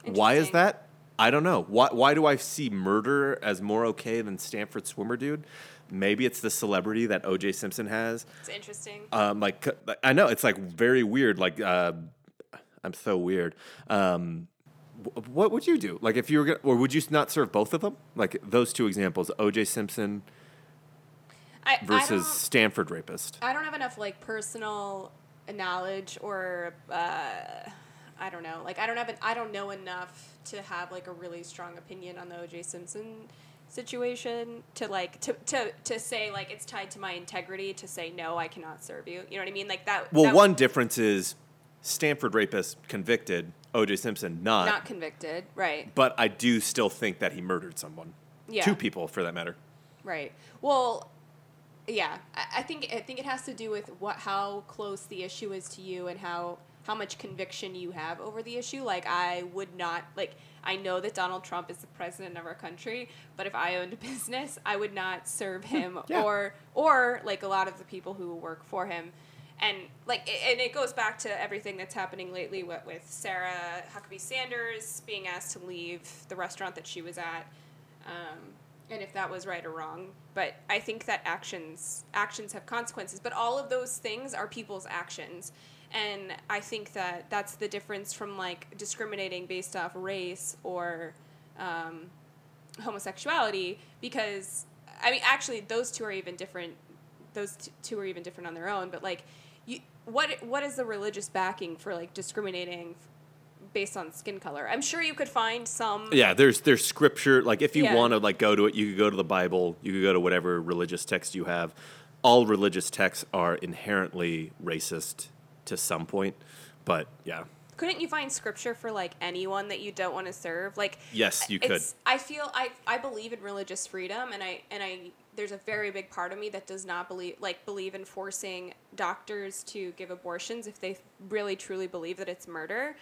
S2: Why is that? I don't know. Why why do I see murder as more okay than Stanford swimmer dude? Maybe it's the celebrity that O.J. Simpson has.
S1: It's interesting.
S2: Um, like I know it's like very weird. Like uh, I'm so weird. Um, what would you do? Like if you were gonna, or would you not serve both of them? Like those two examples: O.J. Simpson
S1: I, I
S2: versus
S1: don't-
S2: Stanford rapist.
S1: I don't have enough like personal knowledge or uh, I don't know. Like I don't have an, I don't know enough to have like a really strong opinion on the O.J. Simpson situation to like to, to to say like it's tied to my integrity to say no I cannot serve you. You know what I mean? Like that.
S2: Well,
S1: that-
S2: one difference is Stanford rapist convicted, O.J. Simpson not.
S1: not convicted, right?
S2: but I do still think that he murdered someone.
S1: Yeah.
S2: Two people, for that matter.
S1: Right. Well, yeah. I, I think I think it has to do with what how close the issue is to you and how how much conviction you have over the issue. Like I would not like I know that Donald Trump is the president of our country, but if I owned a business, I would not serve hmm, him
S2: yeah.
S1: or or like a lot of the people who work for him. And like and it goes back to everything that's happening lately with, with Sarah Huckabee Sanders being asked to leave the restaurant that she was at um, and if that was right or wrong. But I think that actions actions have consequences. But all of those things are people's actions, and I think that that's the difference from like discriminating based off race or um, homosexuality. Because I mean, actually, those two are even different. Those t- two are even different on their own. But like, you, what what is the religious backing for like discriminating? based on skin color i'm sure you could find some
S2: Yeah, there's there's scripture. Like if you
S1: Yeah.
S2: want to like go to it, you could go to the Bible. You could go to whatever religious text you have. All religious texts are inherently racist to some point, but yeah,
S1: couldn't you find scripture for like anyone that you don't want to serve like
S2: Yes, you could.
S1: i feel i i believe in religious freedom and i and i there's a very big part of me that does not believe like believe in forcing doctors to give abortions if they really truly believe that it's murder.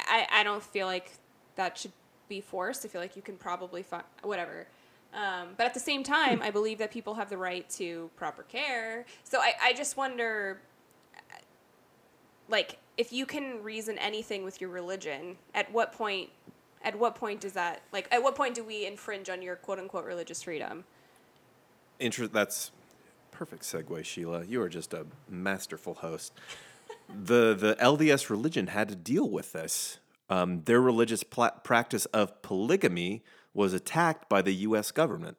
S1: I i don't feel like that should be forced. I feel like you can probably find whatever. Um, but at the same time i believe that people have the right to proper care. So i i just wonder like if you can reason anything with your religion at what point at what point does that like at what point do we infringe on your quote unquote religious freedom
S2: Inter- that's perfect segue, Sheila. You are just a masterful host. the the LDS religion had to deal with this. Um, their religious practice of polygamy was attacked by the US government.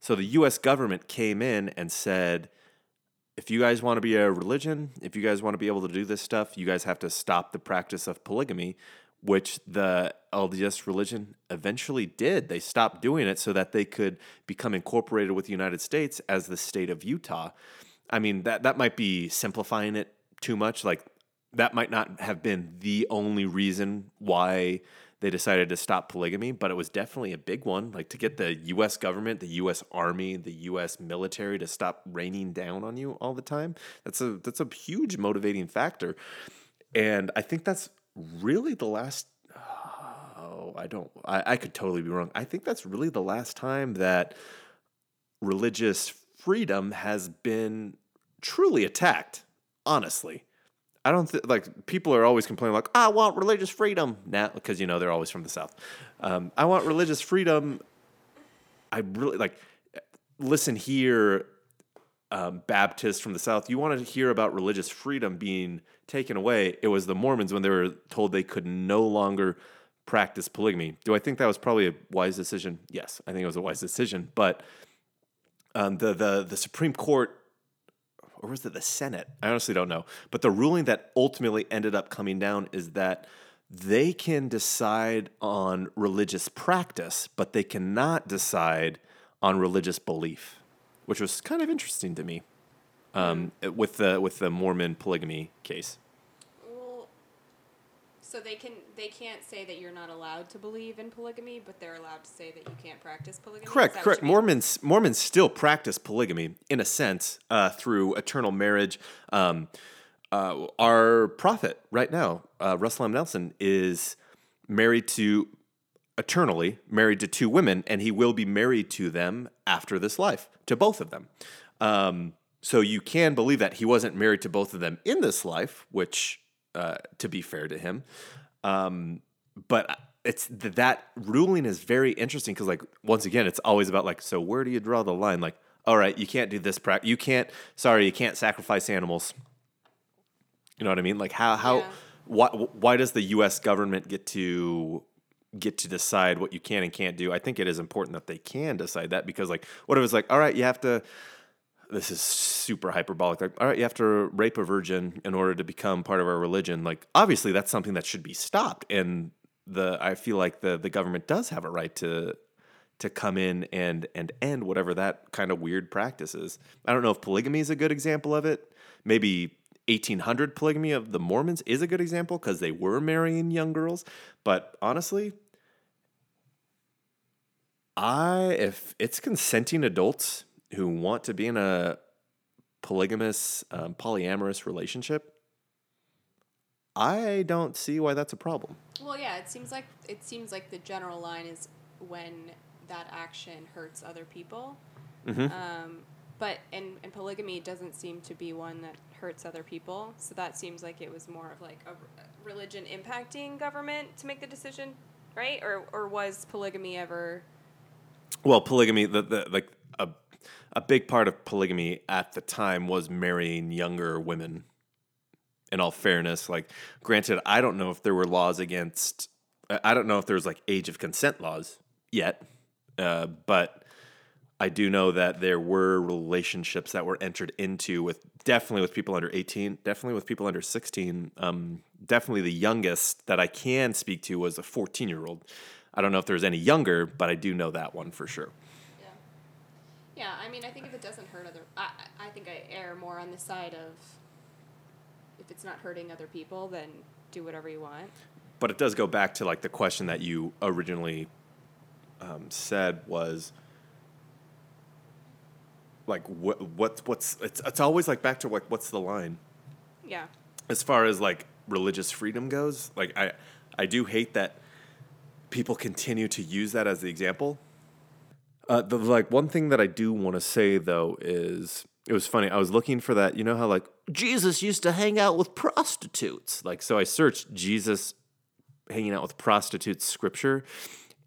S2: So the US government came in and said, if you guys want to be a religion, if you guys want to be able to do this stuff, you guys have to stop the practice of polygamy, which the LDS religion eventually did. They stopped doing it so that they could become incorporated with the United States as the state of Utah. I mean, that, that might be simplifying it too much. Like, that might not have been the only reason why they decided to stop polygamy, but it was definitely a big one. Like to get the US government, the US Army, the US military to stop raining down on you all the time. That's a that's a huge motivating factor. And I think that's really the last oh, I don't I, I could totally be wrong. I think that's really the last time that religious freedom has been truly attacked, honestly. I don't th- like people are always complaining like I want religious freedom now because you know they're always from the south. Um, I want religious freedom. I really like listen here, um, Baptists from the south. You want to hear about religious freedom being taken away? It was the Mormons when they were told they could no longer practice polygamy. Do I think that was probably a wise decision? Yes, I think it was a wise decision. But um, the the the Supreme Court or was it the Senate? I honestly don't know. But the ruling that ultimately ended up coming down is that they can decide on religious practice, but they cannot decide on religious belief, which was kind of interesting to me um, with the with the Mormon polygamy case.
S1: Well, So they can they can't say that you're not allowed to believe in polygamy, but they're allowed to say that you can't practice polygamy.
S2: Correct, correct. Mormons Mormons still practice polygamy in a sense uh, through eternal marriage. Um, uh, our prophet right now, uh, Russell M. Nelson, is married to eternally married to two women, and he will be married to them after this life, to both of them. Um, so you can believe that he wasn't married to both of them in this life, which uh, to be fair to him. Um, but it's that ruling is very interesting because, like, once again, it's always about like, so where do you draw the line? Like, all right, you can't do this practice. You can't. Sorry, you can't sacrifice animals. You know what I mean? Like, how how yeah. why why does the U.S. government get to get to decide what you can and can't do? I think it is important that they can decide that because, like, what if it's like, all right, you have to this is super hyperbolic. Like, all right, you have to rape a virgin in order to become part of our religion. Like, obviously, that's something that should be stopped. And the I feel like the the government does have a right to to come in and and end whatever that kind of weird practice is. I don't know if polygamy is a good example of it. Maybe 1800 polygamy of the Mormons is a good example because they were marrying young girls. But honestly, I if it's consenting adults who want to be in a polygamous, um, polyamorous relationship, I don't see why that's a problem.
S1: Well, yeah, it seems like it seems like the general line is when that action hurts other people. Mm-hmm. Um, but and, and polygamy doesn't seem to be one that hurts other people. So that seems like it was more of like a religion impacting government to make the decision, right? Or or was polygamy ever?
S2: Well, polygamy the, the like a a big part of polygamy at the time was marrying younger women. In all fairness, like granted, I don't know if there were laws against. I don't know if there was like age of consent laws yet, uh, but I do know that there were relationships that were entered into with definitely with people under 18, definitely with people under 16. Um, definitely the youngest that I can speak to was a 14 year old. I don't know if there's any younger, but I do know that one for sure.
S1: Yeah, I mean, I think if it doesn't hurt other, I, I think I err more on the side of if it's not hurting other people, then do whatever you want.
S2: But it does go back to like the question that you originally um, said was like what what what's it's it's always like back to like what's the line?
S1: Yeah.
S2: As far as like religious freedom goes, like I I do hate that people continue to use that as the example uh, the like one thing that I do want to say though is it was funny. I was looking for that. You know how like Jesus used to hang out with prostitutes. Like so, I searched Jesus hanging out with prostitutes scripture,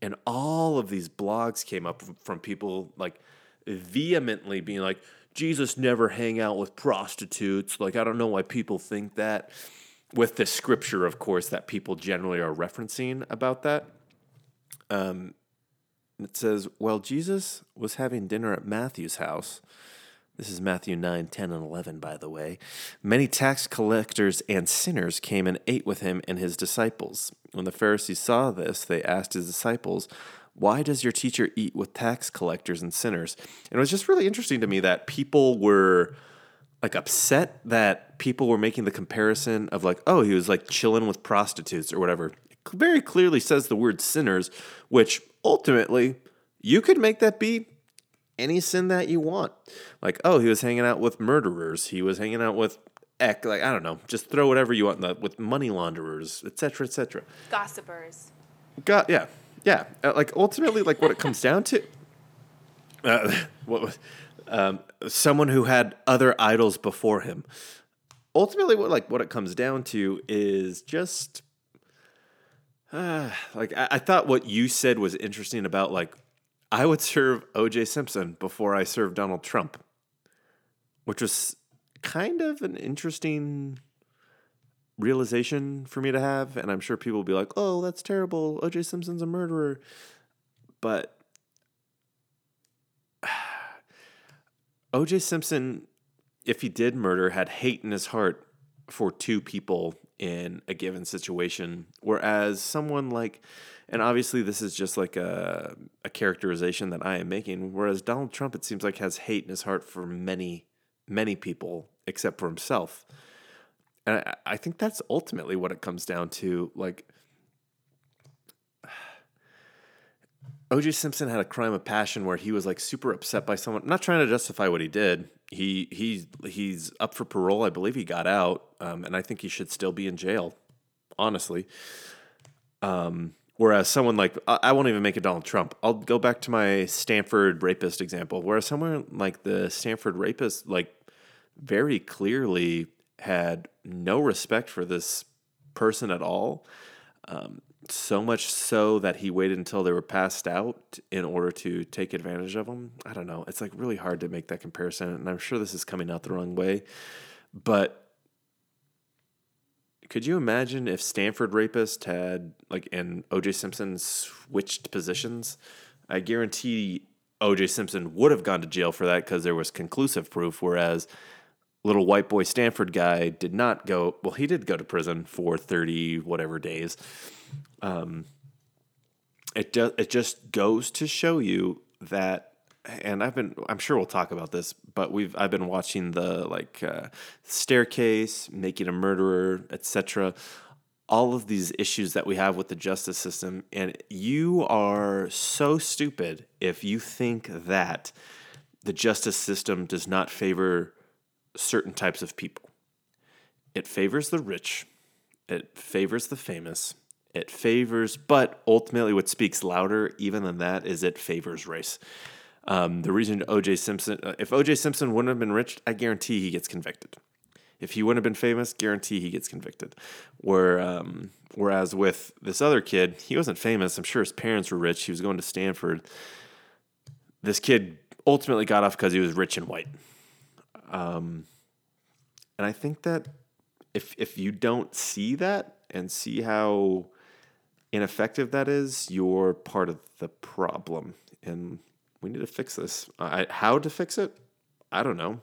S2: and all of these blogs came up from people like vehemently being like Jesus never hang out with prostitutes. Like I don't know why people think that. With the scripture, of course, that people generally are referencing about that. Um, It says, While Jesus was having dinner at Matthew's house, this is Matthew 9, 10, and 11, by the way. Many tax collectors and sinners came and ate with him and his disciples. When the Pharisees saw this, they asked his disciples, Why does your teacher eat with tax collectors and sinners? And it was just really interesting to me that people were like upset that people were making the comparison of like, oh, he was like chilling with prostitutes or whatever. Very clearly says the word sinners, which ultimately you could make that be any sin that you want. Like, oh, he was hanging out with murderers. He was hanging out with ek, like I don't know, just throw whatever you want the, with money launderers, etc., etc.
S3: Gossipers.
S2: Got yeah, yeah. Uh, like ultimately, like what it comes down to. Uh, what was um, someone who had other idols before him. Ultimately, what like what it comes down to is just uh, like I, I thought what you said was interesting about like I would serve O.J. Simpson before I serve Donald Trump, which was kind of an interesting realization for me to have. And I'm sure people will be like, oh, that's terrible. O.J. Simpson's a murderer. But O.J. Simpson, if he did murder, had hate in his heart for two people in a given situation. Whereas someone like, and obviously this is just like a, a characterization that I am making, whereas Donald Trump, it seems like, has hate in his heart for many, many people except for himself. And I, I think that's ultimately what it comes down to. Like, OJ Simpson had a crime of passion where he was like super upset by someone. I'm not trying to justify what he did. He he's he's up for parole. I believe he got out, um, and I think he should still be in jail. Honestly, um, whereas someone like I, I won't even make it Donald Trump. I'll go back to my Stanford rapist example. Whereas someone like the Stanford rapist, like very clearly had no respect for this person at all. Um, so much so that he waited until they were passed out in order to take advantage of them. I don't know. It's like really hard to make that comparison, and I'm sure this is coming out the wrong way, but could you imagine if Stanford rapist had like and OJ Simpson switched positions? I guarantee OJ Simpson would have gone to jail for that because there was conclusive proof, whereas little white boy Stanford guy did not go. Well, he did go to prison for thirty whatever days. Um, it just it just goes to show you that, and I've been I'm sure we'll talk about this, but we've I've been watching the like uh, staircase, making a murderer, etc. All of these issues that we have with the justice system, and you are so stupid if you think that the justice system does not favor certain types of people. It favors the rich. It favors the famous it favors, but ultimately, what speaks louder even than that is it favors race. Um, the reason OJ Simpson, uh, if OJ Simpson wouldn't have been rich, I guarantee he gets convicted. If he wouldn't have been famous, guarantee he gets convicted. Where, um, whereas with this other kid, he wasn't famous. I'm sure his parents were rich. He was going to Stanford. This kid ultimately got off because he was rich and white. Um, and I think that if if you don't see that and see how ineffective that is, you're part of the problem. And we need to fix this. I, how to fix it? I don't know.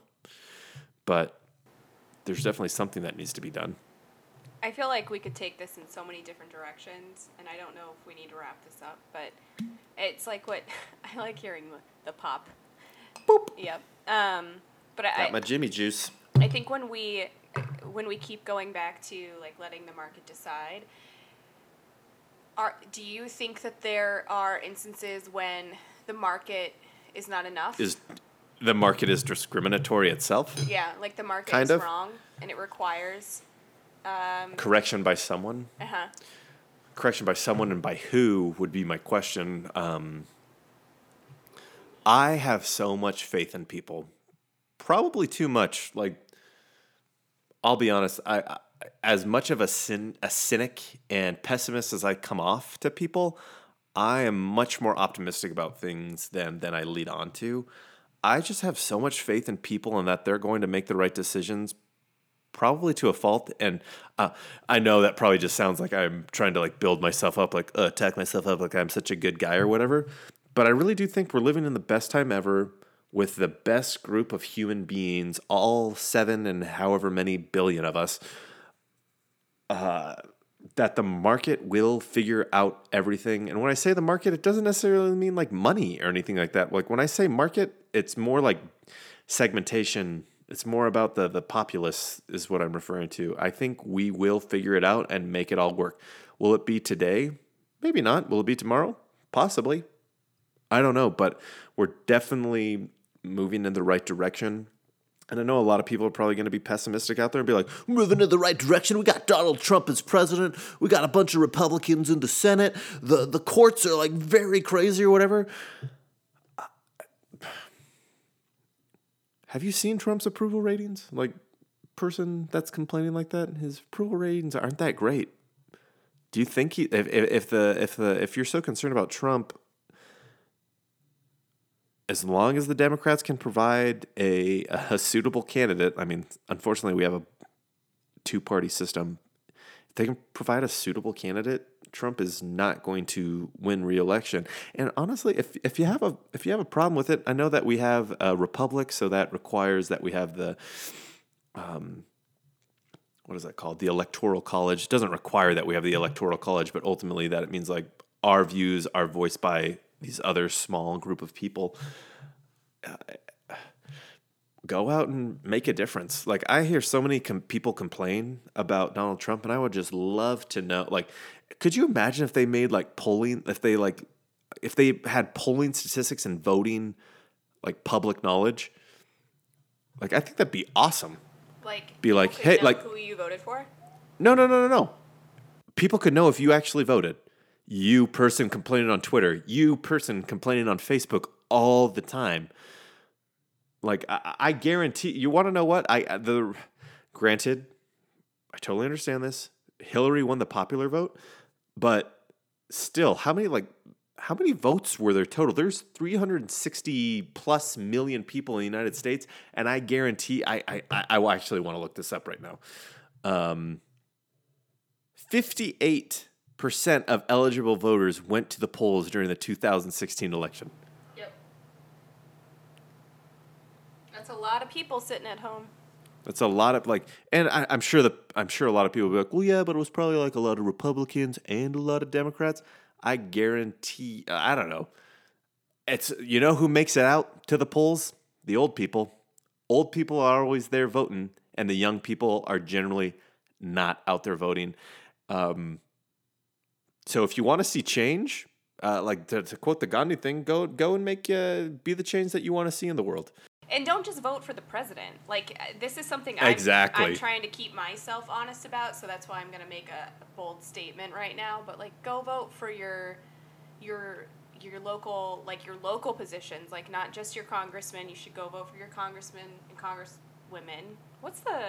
S2: But there's definitely something that needs to be done.
S3: I feel like we could take this in so many different directions, and I don't know if we need to wrap this up, but it's like what I like hearing the pop. Boop. Yep. Um, but
S2: Got
S3: I
S2: my Jimmy juice.
S3: I think when we when we keep going back to like letting the market decide, are do you think that there are instances when the market is not enough?
S2: Is the market is discriminatory itself?
S3: yeah, like the market
S2: Kind
S3: is
S2: of.
S3: wrong and it requires um,
S2: Correction by someone?
S3: uh-huh.
S2: correction by someone and by who would be my question. Um, I have so much faith in people, probably too much. Like, I'll be honest. I, I as much of a cyn, a cynic and pessimist as I come off to people, I am much more optimistic about things than than I lead on to. I just have so much faith in people and that they're going to make the right decisions probably to a fault and uh, i know that probably just sounds like i'm trying to like build myself up like uh, attack myself up like i'm such a good guy or whatever but I really do think we're living in the best time ever with the best group of human beings, all seven and however many billion of us. Uh, that the market will figure out everything. And when I say the market, it doesn't necessarily mean like money or anything like that. Like when I say market, it's more like segmentation. It's more about the the populace is what I'm referring to. I think we will figure it out and make it all work. Will it be today? Maybe not. Will it be tomorrow? Possibly. I don't know, but we're definitely moving in the right direction. And I know a lot of people are probably going to be pessimistic out there and be like, moving in the right direction. We got Donald Trump as president. We got a bunch of Republicans in the Senate. The, the courts are like very crazy or whatever. Have you seen Trump's approval ratings? Like, person that's complaining like that, his approval ratings aren't that great. Do you think he, if, if, the if the if you're so concerned about Trump, as long as the Democrats can provide a, a suitable candidate, I mean, unfortunately, we have a two party system. If they can provide a suitable candidate, Trump is not going to win re-election. And honestly, if if you have a if you have a problem with it, I know that we have a republic, so that requires that we have the um, what is that called? The electoral college. It doesn't require that we have the electoral college, but ultimately that it means like our views are voiced by these other small group of people. Uh, go out and make a difference. Like I hear so many com- people complain about Donald Trump, and I would just love to know. Like, could you imagine if they made like polling? If they like, if they had polling statistics and voting, like public knowledge. Like I think that'd be awesome.
S1: Like
S2: Be like, hey, like-
S1: who you voted for.
S2: No, no, no, no, no. People could know if you actually voted. You person complaining on Twitter, you person complaining on Facebook all the time. Like I, I guarantee you want to know what? I the granted, I totally understand this. Hillary won the popular vote, but still, how many like how many votes were there total? There's 360 plus million people in the United States, and I guarantee I I, I, I actually want to look this up right now. Um, 58% of eligible voters went to the polls during the 2016 election.
S1: Yep. That's a lot of people sitting at home.
S2: That's a lot of like, and I, I'm sure that I'm sure a lot of people will be like, well, yeah, but it was probably like a lot of Republicans and a lot of Democrats. I guarantee, I don't know. It's you know who makes it out to the polls? The old people. Old people are always there voting, and the young people are generally not out there voting. Um, so if you want to see change, uh, like to, to quote the Gandhi thing, go go and make uh, be the change that you want to see in the world.
S1: And don't just vote for the president. Like uh, this is something I'm,
S2: Exactly.
S1: I'm trying to keep myself honest about. So that's why I'm going to make a bold statement right now. But like, go vote for your your your local like your local positions. Like not just your congressman. You should go vote for your congressmen and congresswomen. What's the?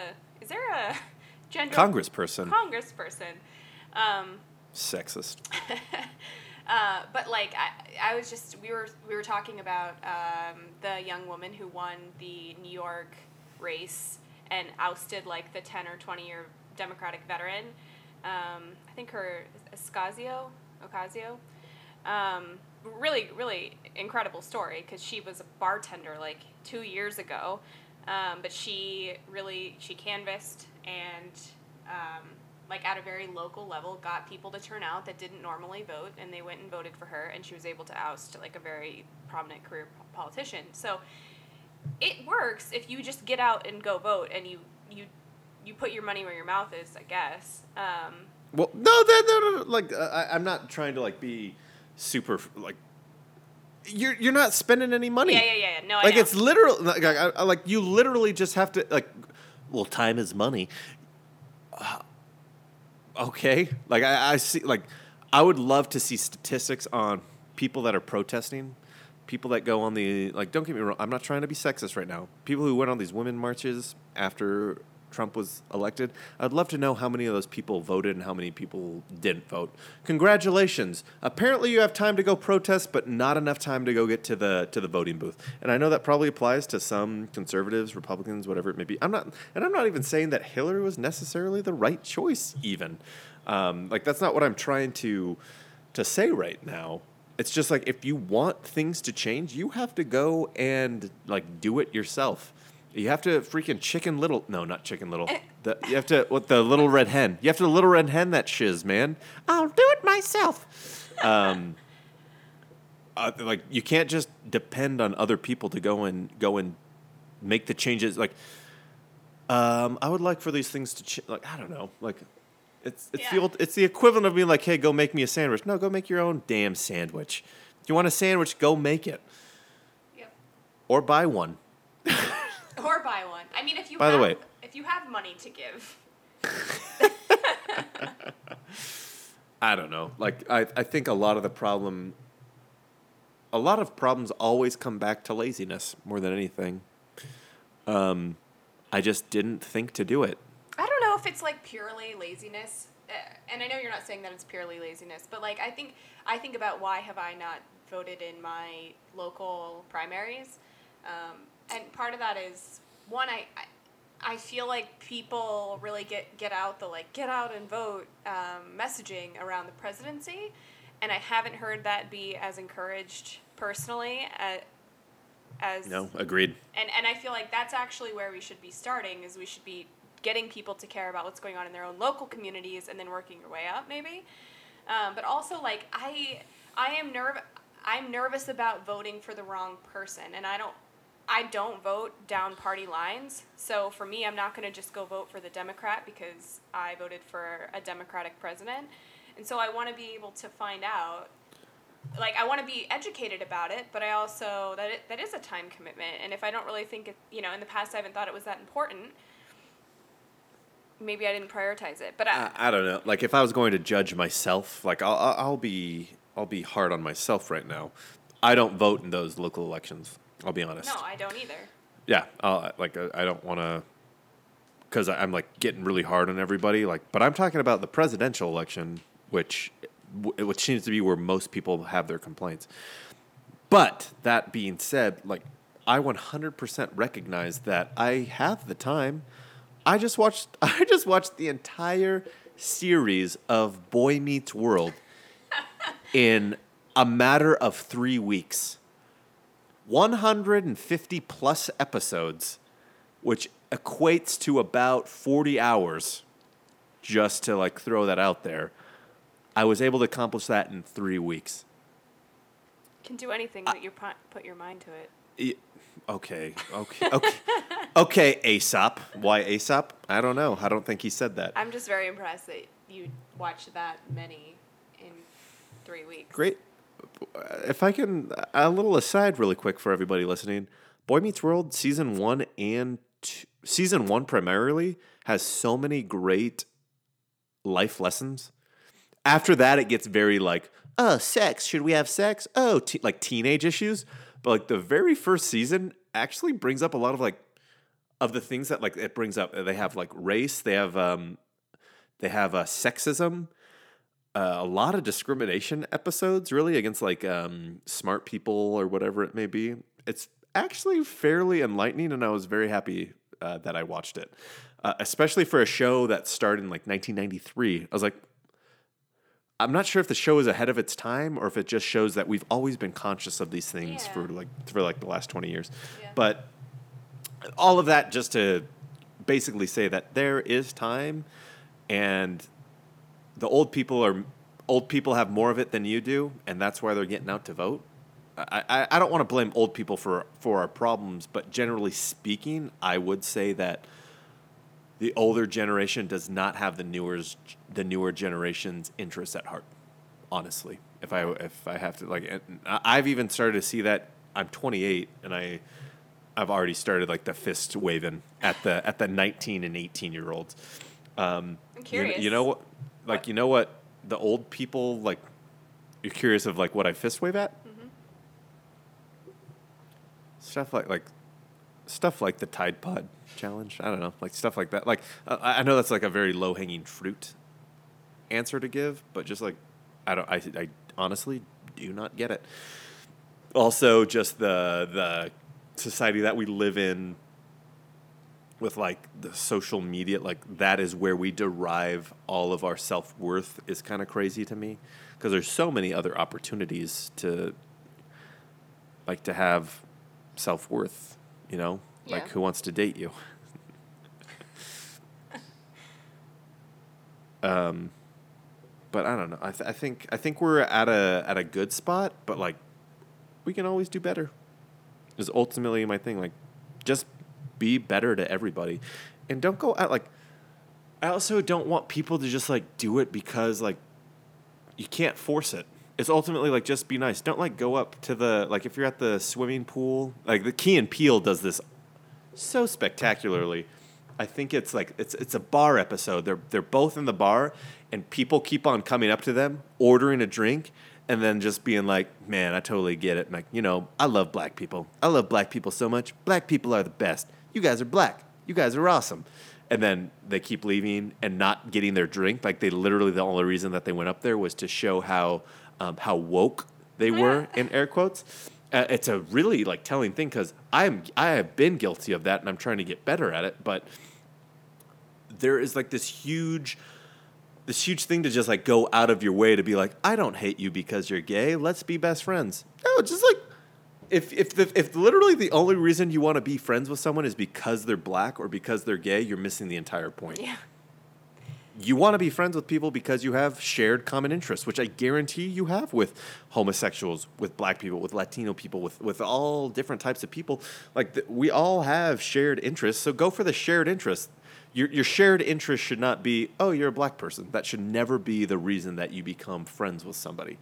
S1: Is there a gender
S2: Congressperson,
S1: congressperson? Um,
S2: sexist.
S1: uh, but like I, I was just we were we were talking about um, the young woman who won the New York race and ousted like the ten or twenty year Democratic veteran. Um, I think her Escazio Ocasio. Um, really, really incredible story because she was a bartender like two years ago, um, but she really she canvassed and um, like at a very local level got people to turn out that didn't normally vote and they went and voted for her and she was able to oust like a very prominent career po- politician so it works if you just get out and go vote and you you you put your money where your mouth is i guess um,
S2: Well, no, that no, no, no, like uh, I, I'm not trying to like be super like. You're you're not spending any money.
S1: yeah yeah yeah yeah. no I
S2: like it's literal. Like, I, I- like you literally just have to like. Well, time is money. Uh, okay, like I, I see. Like I would love to see statistics on people that are protesting. People that go on the like, don't get me wrong. I'm not trying to be sexist right now. People who went on these women marches after Trump was elected. I'd love to know how many of those people voted and how many people didn't vote. Congratulations. Apparently you have time to go protest, but not enough time to go get to the to the voting booth. And I know that probably applies to some conservatives, Republicans, whatever it may be. I'm not and I'm not even saying that Hillary was necessarily the right choice even. Um, like that's not what I'm trying to to say right now. it's just like if you want things to change, you have to go and like do it yourself. You have to freaking chicken little. No, not chicken little. The, you have to what the little red hen. You have to the little red hen that shiz, man. I'll do it myself. Um, uh, like you can't just depend on other people to go and go and make the changes. Like, um, I would like for these things to ch- like I don't know, like. It's, it's the old, it's the equivalent of being like, hey, go make me a sandwich. No, go make your own damn sandwich. If you want a sandwich, go make it
S1: Yep.
S2: or buy one.
S1: Or buy one. I mean, if you
S2: By the
S1: have,
S2: way-
S1: if you have money to give,
S2: I don't know. Like I, I think a lot of the problem a lot of problems always come back to laziness more than anything. Um I just didn't think to do it.
S1: I don't know if it's like purely laziness. Uh, and I know you're not saying that it's purely laziness, but like I think I think about why have I not voted in my local primaries, um, and part of that is one I, I I feel like people really get get out the like get out and vote um, messaging around the presidency, and I haven't heard that be as encouraged personally uh, as
S2: No, agreed.
S1: and and I feel like that's actually where we should be starting is we should be getting people to care about what's going on in their own local communities and then working your way up maybe. Um, but also like I I am nerv I'm nervous about voting for the wrong person. And I don't I don't vote down party lines so for me I'm not going to just go vote for the Democrat because I voted for a Democratic president and so I want to be able to find out like I want to be educated about it, but I also that it, that is a time commitment, and if I don't really think it, you know, in the past I haven't thought it was that important. Maybe I didn't prioritize it, but I,
S2: I, I don't know. Like if I was going to judge myself, like I'll I'll I'll be I'll be hard on myself right now. I don't vote in those local elections. I'll be honest.
S1: no, I don't either.
S2: Yeah, I'll, like I don't want to, because I'm like getting really hard on everybody. Like, but I'm talking about the presidential election, which, which seems to be where most people have their complaints. But that being said, like I 100% recognize that I have the time. I just watched. I just watched the entire series of Boy Meets World in a matter of three weeks. 150 plus episodes, which equates to about 40 hours, just to like throw that out there. I was able to accomplish that in three weeks.
S1: Can do anything that you put your mind to it.
S2: Y- Okay, okay, okay, okay. Aesop, why Aesop? I don't know. I don't think he said that.
S1: I'm just very impressed that you watched that many in three weeks.
S2: Great. If I can, a little aside, really quick for everybody listening. Boy Meets World season one and two, season one primarily has so many great life lessons. After that, it gets very like, oh, sex. Should we have sex? Oh, te- like teenage issues. But like the very first season actually brings up a lot of like of the things that like it brings up. They have like race. They have um, they have uh, sexism uh, a lot of discrimination episodes really against like um, smart people or whatever it may be it's actually fairly enlightening and i was very happy uh, that i watched it uh, especially for a show that started in like 1993 i was like i'm not sure if the show is ahead of its time or if it just shows that we've always been conscious of these things
S1: Yeah.
S2: for like for like the last 20 years
S1: Yeah.
S2: but all of that just to basically say that there is time and the old people are old people have more of it than you do, and that's why they're getting out to vote. I, I, I don't want to blame old people for for our problems, but generally speaking, I would say that the older generation does not have the newer the newer generation's interests at heart. Honestly, if I if I have to like, I've even started to see that. I'm 28, and I I've already started like the fist waving at the at the 19 and 18 year olds. Um,
S1: I'm
S2: you-
S1: curious.
S2: You, know what? Like you know what the old people like. You're curious of like what I fist wave at?
S1: Mm-hmm.
S2: Stuff like like stuff like the Tide Pod challenge. I don't know, like stuff like that. Like uh, I I know that's like a very low hanging fruit answer to give, but just like I don't. I I honestly do not get it. Also, just the the society that we live in with like the social media, like that is where we derive all of our self worth is kind of crazy to me because there's so many other opportunities to like to have self worth, you know? Like who wants to date you? um but I don't know. I, th- I think I think we're at a at a good spot, but like we can always do better. Is ultimately my thing. Like, just be better to everybody, and don't go out like. I also don't want people to just like do it because like you can't force it. It's ultimately like just be nice. Don't like go up to the like if you're at the swimming pool. Like the Key and Peele does this so spectacularly. I think it's like it's it's a bar episode. They're they're both in the bar and people keep on coming up to them, ordering a drink, and then just being like, "Man, I totally get it." Like, you know, I love black people. I love black people so much. Black people are the best. You guys are black. You guys are awesome. And then they keep leaving and not getting their drink. Like they literally the only reason that they went up there was to show how um, how woke they were in air quotes. Uh, it's a really like telling thing because I'm I have been guilty of that and I'm trying to get better at it. But there is like this huge this huge thing to just like go out of your way to be like I don't hate you because you're gay. Let's be best friends. No, just like if if the, if literally the only reason you want to be friends with someone is because they're black or because they're gay, you're missing the entire point
S1: Yeah.
S2: you want to be friends with people because you have shared common interests, which I guarantee you have with homosexuals, with black people, with Latino people, with, with all different types of people. Like, th- we all have shared interests, so go for the shared interest. Your, your shared interest should not be, oh, you're a black person. That should never be the reason that you become friends with somebody.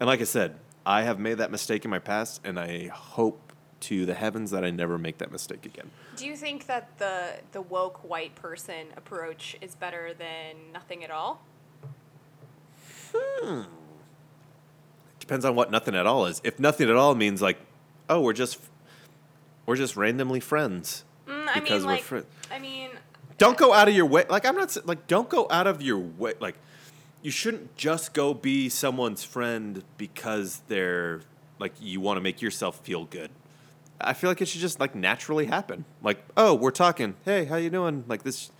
S2: And like I said, I have made that mistake in my past, and I hope to the heavens that I never make that mistake again.
S1: Do you think that the the woke white person approach is better than nothing at all? Hmm.
S2: Depends on what nothing at all is. If nothing at all means like, oh, we're just we're just randomly friends
S1: Mm, I
S2: because
S1: mean,
S2: we're
S1: like,
S2: friends.
S1: I mean,
S2: Don't go out of your way. Like I'm not like don't go out of your way. Like you shouldn't just go be someone's friend because they're like you want to make yourself feel good. I feel like it should just like naturally happen. Like, oh, we're talking. Hey, how you doing? Like this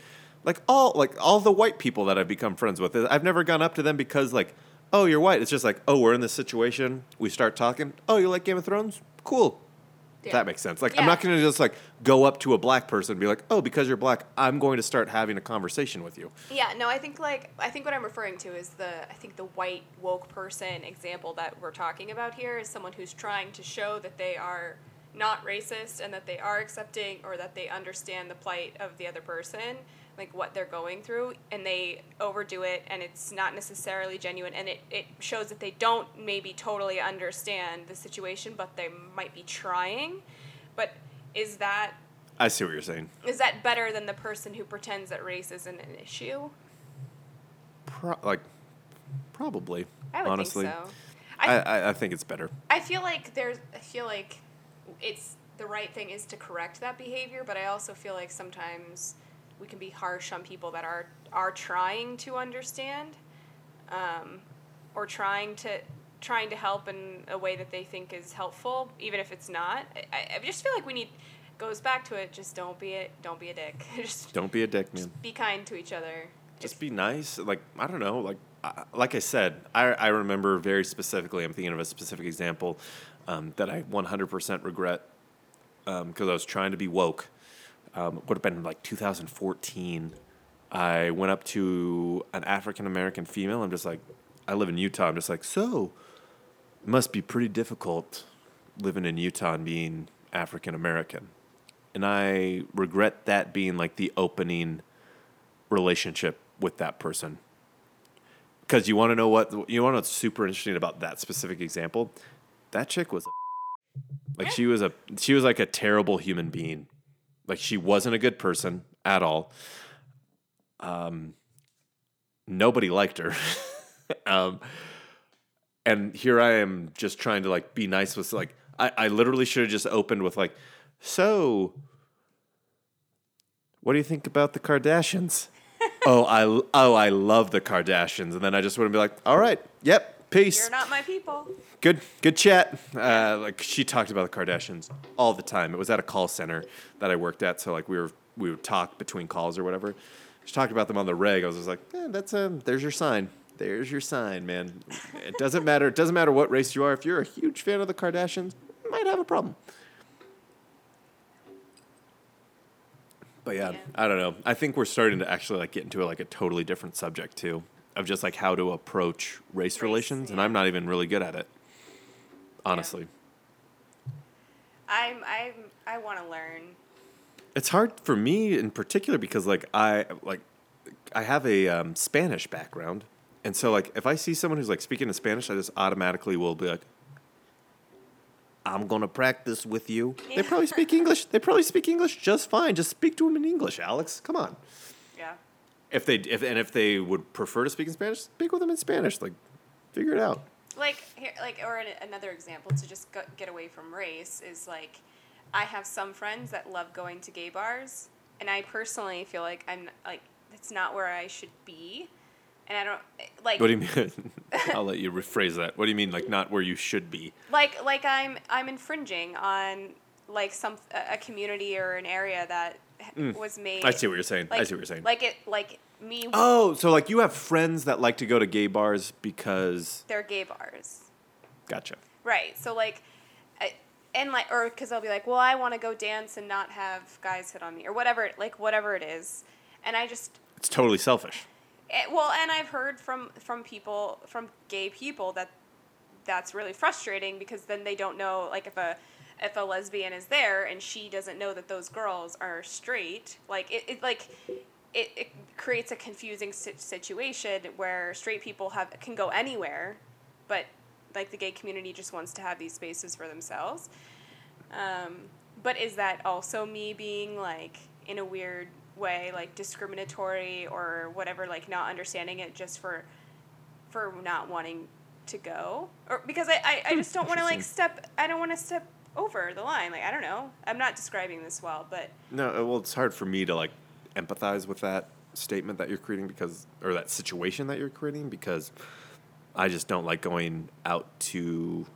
S2: like all like all the white people that I've become friends with. Uh, I've never gone up to them because like, oh, you're white. It's just like, oh, we're in this situation. We start talking. Oh, you like Game of Thrones? Cool.
S1: Yeah.
S2: That makes sense. Like, I'm not going to just like go up to a black person and be like, oh, because you're black, I'm going to start having a conversation with you.
S1: Yeah, no, I think like I think what I'm referring to is the I think the white woke person example that we're talking about here is someone who's trying to show that they are not racist and that they are accepting or that they understand the plight of the other person, like what they're going through, and they overdo it and it's not necessarily genuine and it, it shows that they don't maybe totally understand the situation, but they might be trying. But is that
S2: I see what you're saying.
S1: is that better than the person who pretends that race isn't an issue?
S2: Pro- like, probably.
S1: I would
S2: honestly.
S1: think so.
S2: I,
S1: I,
S2: I, I think it's better.
S1: I feel like there's I feel like it's the right thing is to correct that behavior, but I also feel like sometimes we can be harsh on people that are are trying to understand, um, or trying to trying to help in a way that they think is helpful, even if it's not. I, I just feel like we need goes back to it. Just don't be a don't be a dick. just
S2: Don't be a dick, man.
S1: be kind to each other.
S2: just
S1: If-
S2: be nice like i don't know like I like i said i, I remember very specifically i'm thinking of a specific example um, that i 100% regret because i was trying to be woke. Um, would have been like 2014 i went up to an african american female. I'm just like i live in utah. I'm just like so must be pretty difficult living in utah and being african american and i regret that being like the opening relationship with that person. Because you want to know what you want to know what's super interesting about that specific example. That chick was a, like she was a she was like a terrible human being. Like she wasn't a good person at all. Um, nobody liked her. um, and here I am just trying to like be nice with like I, I literally should have just opened with like, so what do you think about the Kardashians? oh, I oh I love the Kardashians, and then I just wouldn't be like, all right, yep, Peace.
S1: You're not my people.
S2: Good, good chat. Uh, like she talked about the Kardashians all the time. It was at a call center that I worked at, so like we were we would talk between calls or whatever. She talked about them on the reg. I was just like, eh, that's um, there's your sign. There's your sign, man. It doesn't matter. It doesn't matter what race you are. If you're a huge fan of the Kardashians, you might have a problem. But yeah,
S1: Yeah.
S2: I don't know. I think we're starting to actually like get into a, like a totally different subject too, of just like how to approach race,
S1: Race,
S2: relations, and. I'm not even really good at it, honestly.
S1: I'm I'm I want to learn.
S2: It's hard for me in particular because like I like I have a um, Spanish background, and so like if I see someone who's like speaking in Spanish, I just automatically will be like, "I'm gonna practice with you." They probably speak English. They probably speak English just fine. Just speak to them in English, Alex. Come on.
S1: Yeah.
S2: If they if and if they would prefer to speak in Spanish, speak with them in Spanish. Like, figure it out.
S1: Like here like or an, another example to just go, get away from race is like i have some friends that love going to gay bars and i personally feel like i'm like that's not where i should be and i don't like
S2: What do you mean? I'll let you rephrase that. What do you mean, like not where you should be?
S1: like like i'm i'm infringing on like some a community or an area that h- was made
S2: Mm. I see what you're saying. I see what you're saying.
S1: like it like me
S2: Oh, so like you have friends that like to go to gay bars because
S1: they're gay bars
S2: gotcha.
S1: Right. So like, I, and like, or because they'll be like, well, I want to go dance and not have guys hit on me, or whatever, like whatever it is, and I just,
S2: It's totally selfish.
S1: eh, well, and I've heard from from people, from gay people that that's really frustrating because then they don't know, like if a if a lesbian is there and she doesn't know that those girls are straight, like it, it like. It, it creates a confusing situation where straight people have can go anywhere, but like the gay community just wants to have these spaces for themselves. Um, but is that also me being like in a weird way, like discriminatory or whatever, like not understanding it just for for not wanting to go, or because I I, I just don't want to like step I don't want to step over the line. Like I don't know. I'm not describing this well, but
S2: No, uh, well, it's hard for me to like empathize with that statement that you're creating because, or that situation that you're creating because I just don't like going out to.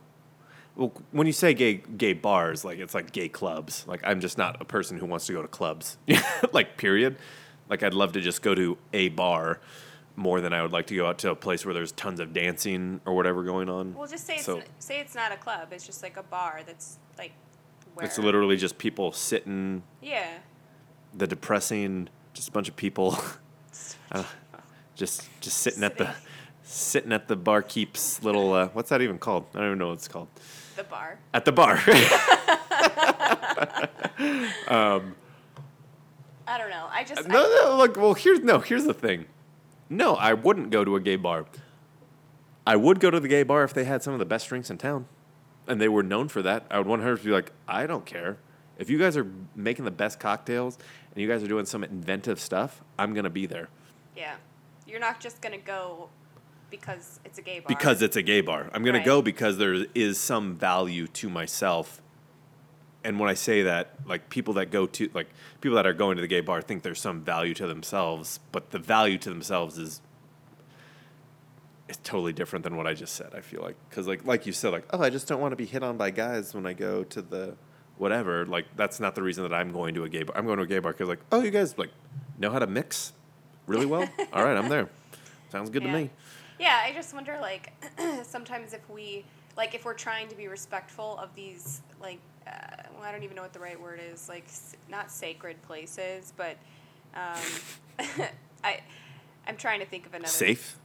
S2: Well, when you say gay gay bars, like it's like gay clubs. Like I'm just not a person who wants to go to clubs. like period. Like I'd love to just go to a bar more than I would like to go out to a place where there's tons of dancing or whatever going on.
S1: we'll just say it's
S2: So-
S1: n- say it's not a club. It's just like a bar that's like where
S2: It's literally just people sitting,
S1: yeah.
S2: The depressing, just a bunch of people, uh, just just sitting at the
S1: Sitting.
S2: at the barkeep's little. Uh, what's that even called? I don't even know what it's called.
S1: The bar.
S2: At the bar.
S1: I don't know. I just
S2: no,
S1: I,
S2: no. Look, well, here's no. Here's the thing. No, I wouldn't go to a gay bar. I would go to the gay bar if they had some of the best drinks in town, and they were known for that. I would want her to be like, I don't care if you guys are making the best cocktails and you guys are doing some inventive stuff. I'm gonna be there.
S1: yeah. You're not just gonna go because it's a gay bar.
S2: because it's a gay bar. I'm going
S1: Right.
S2: to go because there is some value to myself. And when I say that, like people that go to like people that are going to the gay bar think there's some value to themselves, but the value to themselves is is totally different than what I just said. I feel like cuz like like you said like, "Oh, I just don't want to be hit on by guys when I go to the whatever." Like that's not the reason that I'm going to a gay bar. I'm going to a gay bar cuz like, "Oh, you guys like know how to mix really well?" All right, I'm there. Sounds good
S1: Yeah.
S2: to me.
S1: Yeah, I just wonder like sometimes if we like if we're trying to be respectful of these like uh, well, I don't even know what the right word is like s- not sacred places, but um, I I'm trying to think of another
S2: Safe?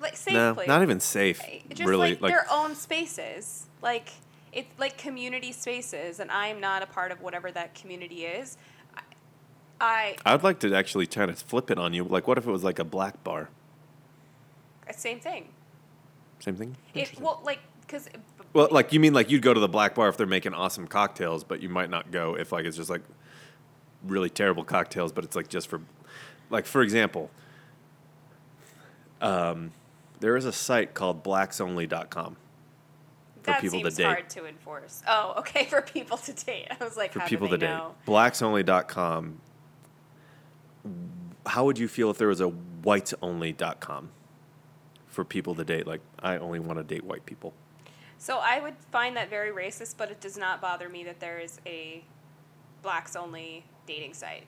S1: like safe
S2: no,
S1: place.
S2: not even safe.
S1: Just
S2: really,
S1: like,
S2: like,
S1: their own spaces like it's like community spaces and i'm not a part of whatever that community is i,
S2: I would like to actually try to flip it on you. Like, what if it was like a black bar?
S1: I same thing
S2: Same thing.
S1: it well like because
S2: well, like you mean like you'd go to the black bar if they're making awesome cocktails, but you might not go if like it's just like really terrible cocktails, but it's like just for, like for example, um, there is a site called blacksonly.com for
S1: that
S2: people to date.
S1: hard to enforce oh okay for people to date i was like
S2: for
S1: how
S2: people
S1: do
S2: to
S1: they
S2: date.
S1: know?
S2: Blacksonly.com. How would you feel if there was a whitesonly.com for people to date. Like I only want to date white people.
S1: So I would find that very racist, but it does not bother me that there is a blacks only dating site.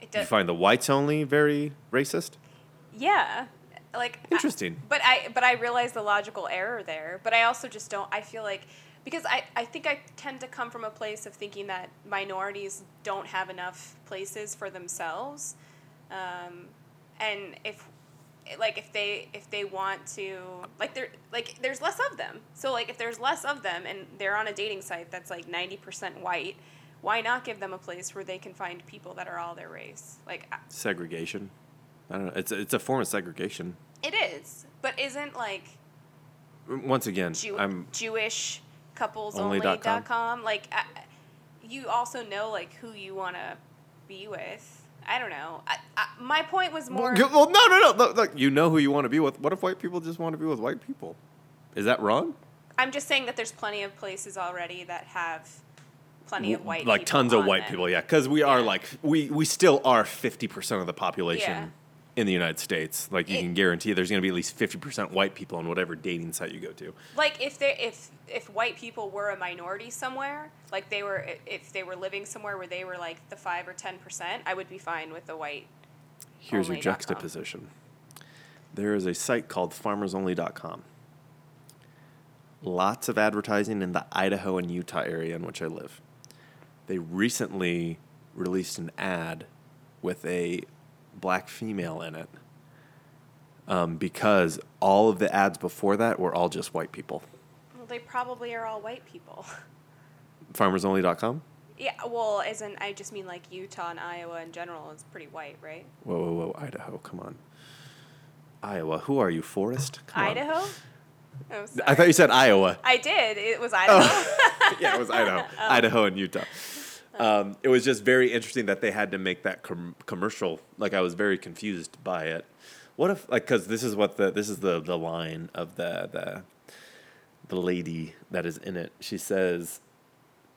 S1: It
S2: You find the whites only very racist?
S1: Yeah, like I-
S2: Interesting.
S1: but I but I realize the logical error there. But I also just don't. I feel like because I I think I tend to come from a place of thinking that minorities don't have enough places for themselves, um, and if like if they if they want to like there like there's less of them so like if there's less of them and they're on a dating site that's like 90% white why not give them a place where they can find people that are all their race like I-
S2: Segregation. I don't know. It's a, it's a form of segregation.
S1: it is but isn't like mm,
S2: Once again,
S1: Jew-
S2: I'm
S1: Jewish couples
S2: Only dot com?
S1: com. Like, I, you also know like who you want to be with. I don't know. I, I, my point was more.
S2: Well, well, no, no, no. Look, look, you know who you want to be with. What if white people just want to be with white people? Is that wrong?
S1: I'm just saying that there's plenty of places already that have plenty of white
S2: like tons of white
S1: them.
S2: people, yeah. Because we are like we we still are fifty percent of the population
S1: Yeah.
S2: In the United States. Like you
S1: It-
S2: can guarantee there's going to be at least fifty percent white people on whatever dating site you go to.
S1: Like if they if if white people were a minority somewhere, like they were if they were living somewhere where they were like the five or ten percent, I would be fine with the white.
S2: Here's your
S1: Only dot com.
S2: juxtaposition. There is a site called farmersonly.com. Lots of advertising in the Idaho and Utah area in which I live. They recently released an ad with a black female in it um, because all of the ads before that were all just white people.
S1: Well, they probably are all white people.
S2: Farmersonly.com?
S1: Yeah, well, isn't I just mean like Utah and Iowa in general is pretty white, right?
S2: Whoa, whoa, whoa, Idaho, come on. Iowa, who are you, Forrest? Come on.
S1: Idaho? Oh.
S2: I thought you said Iowa.
S1: I did. It was Idaho.
S2: yeah, it was Idaho, Idaho and Utah. Um, it was just very interesting that they had to make that com- commercial. Like I was very confused by it. What if like because this is what the this is the the line of the the the lady that is in it. She says,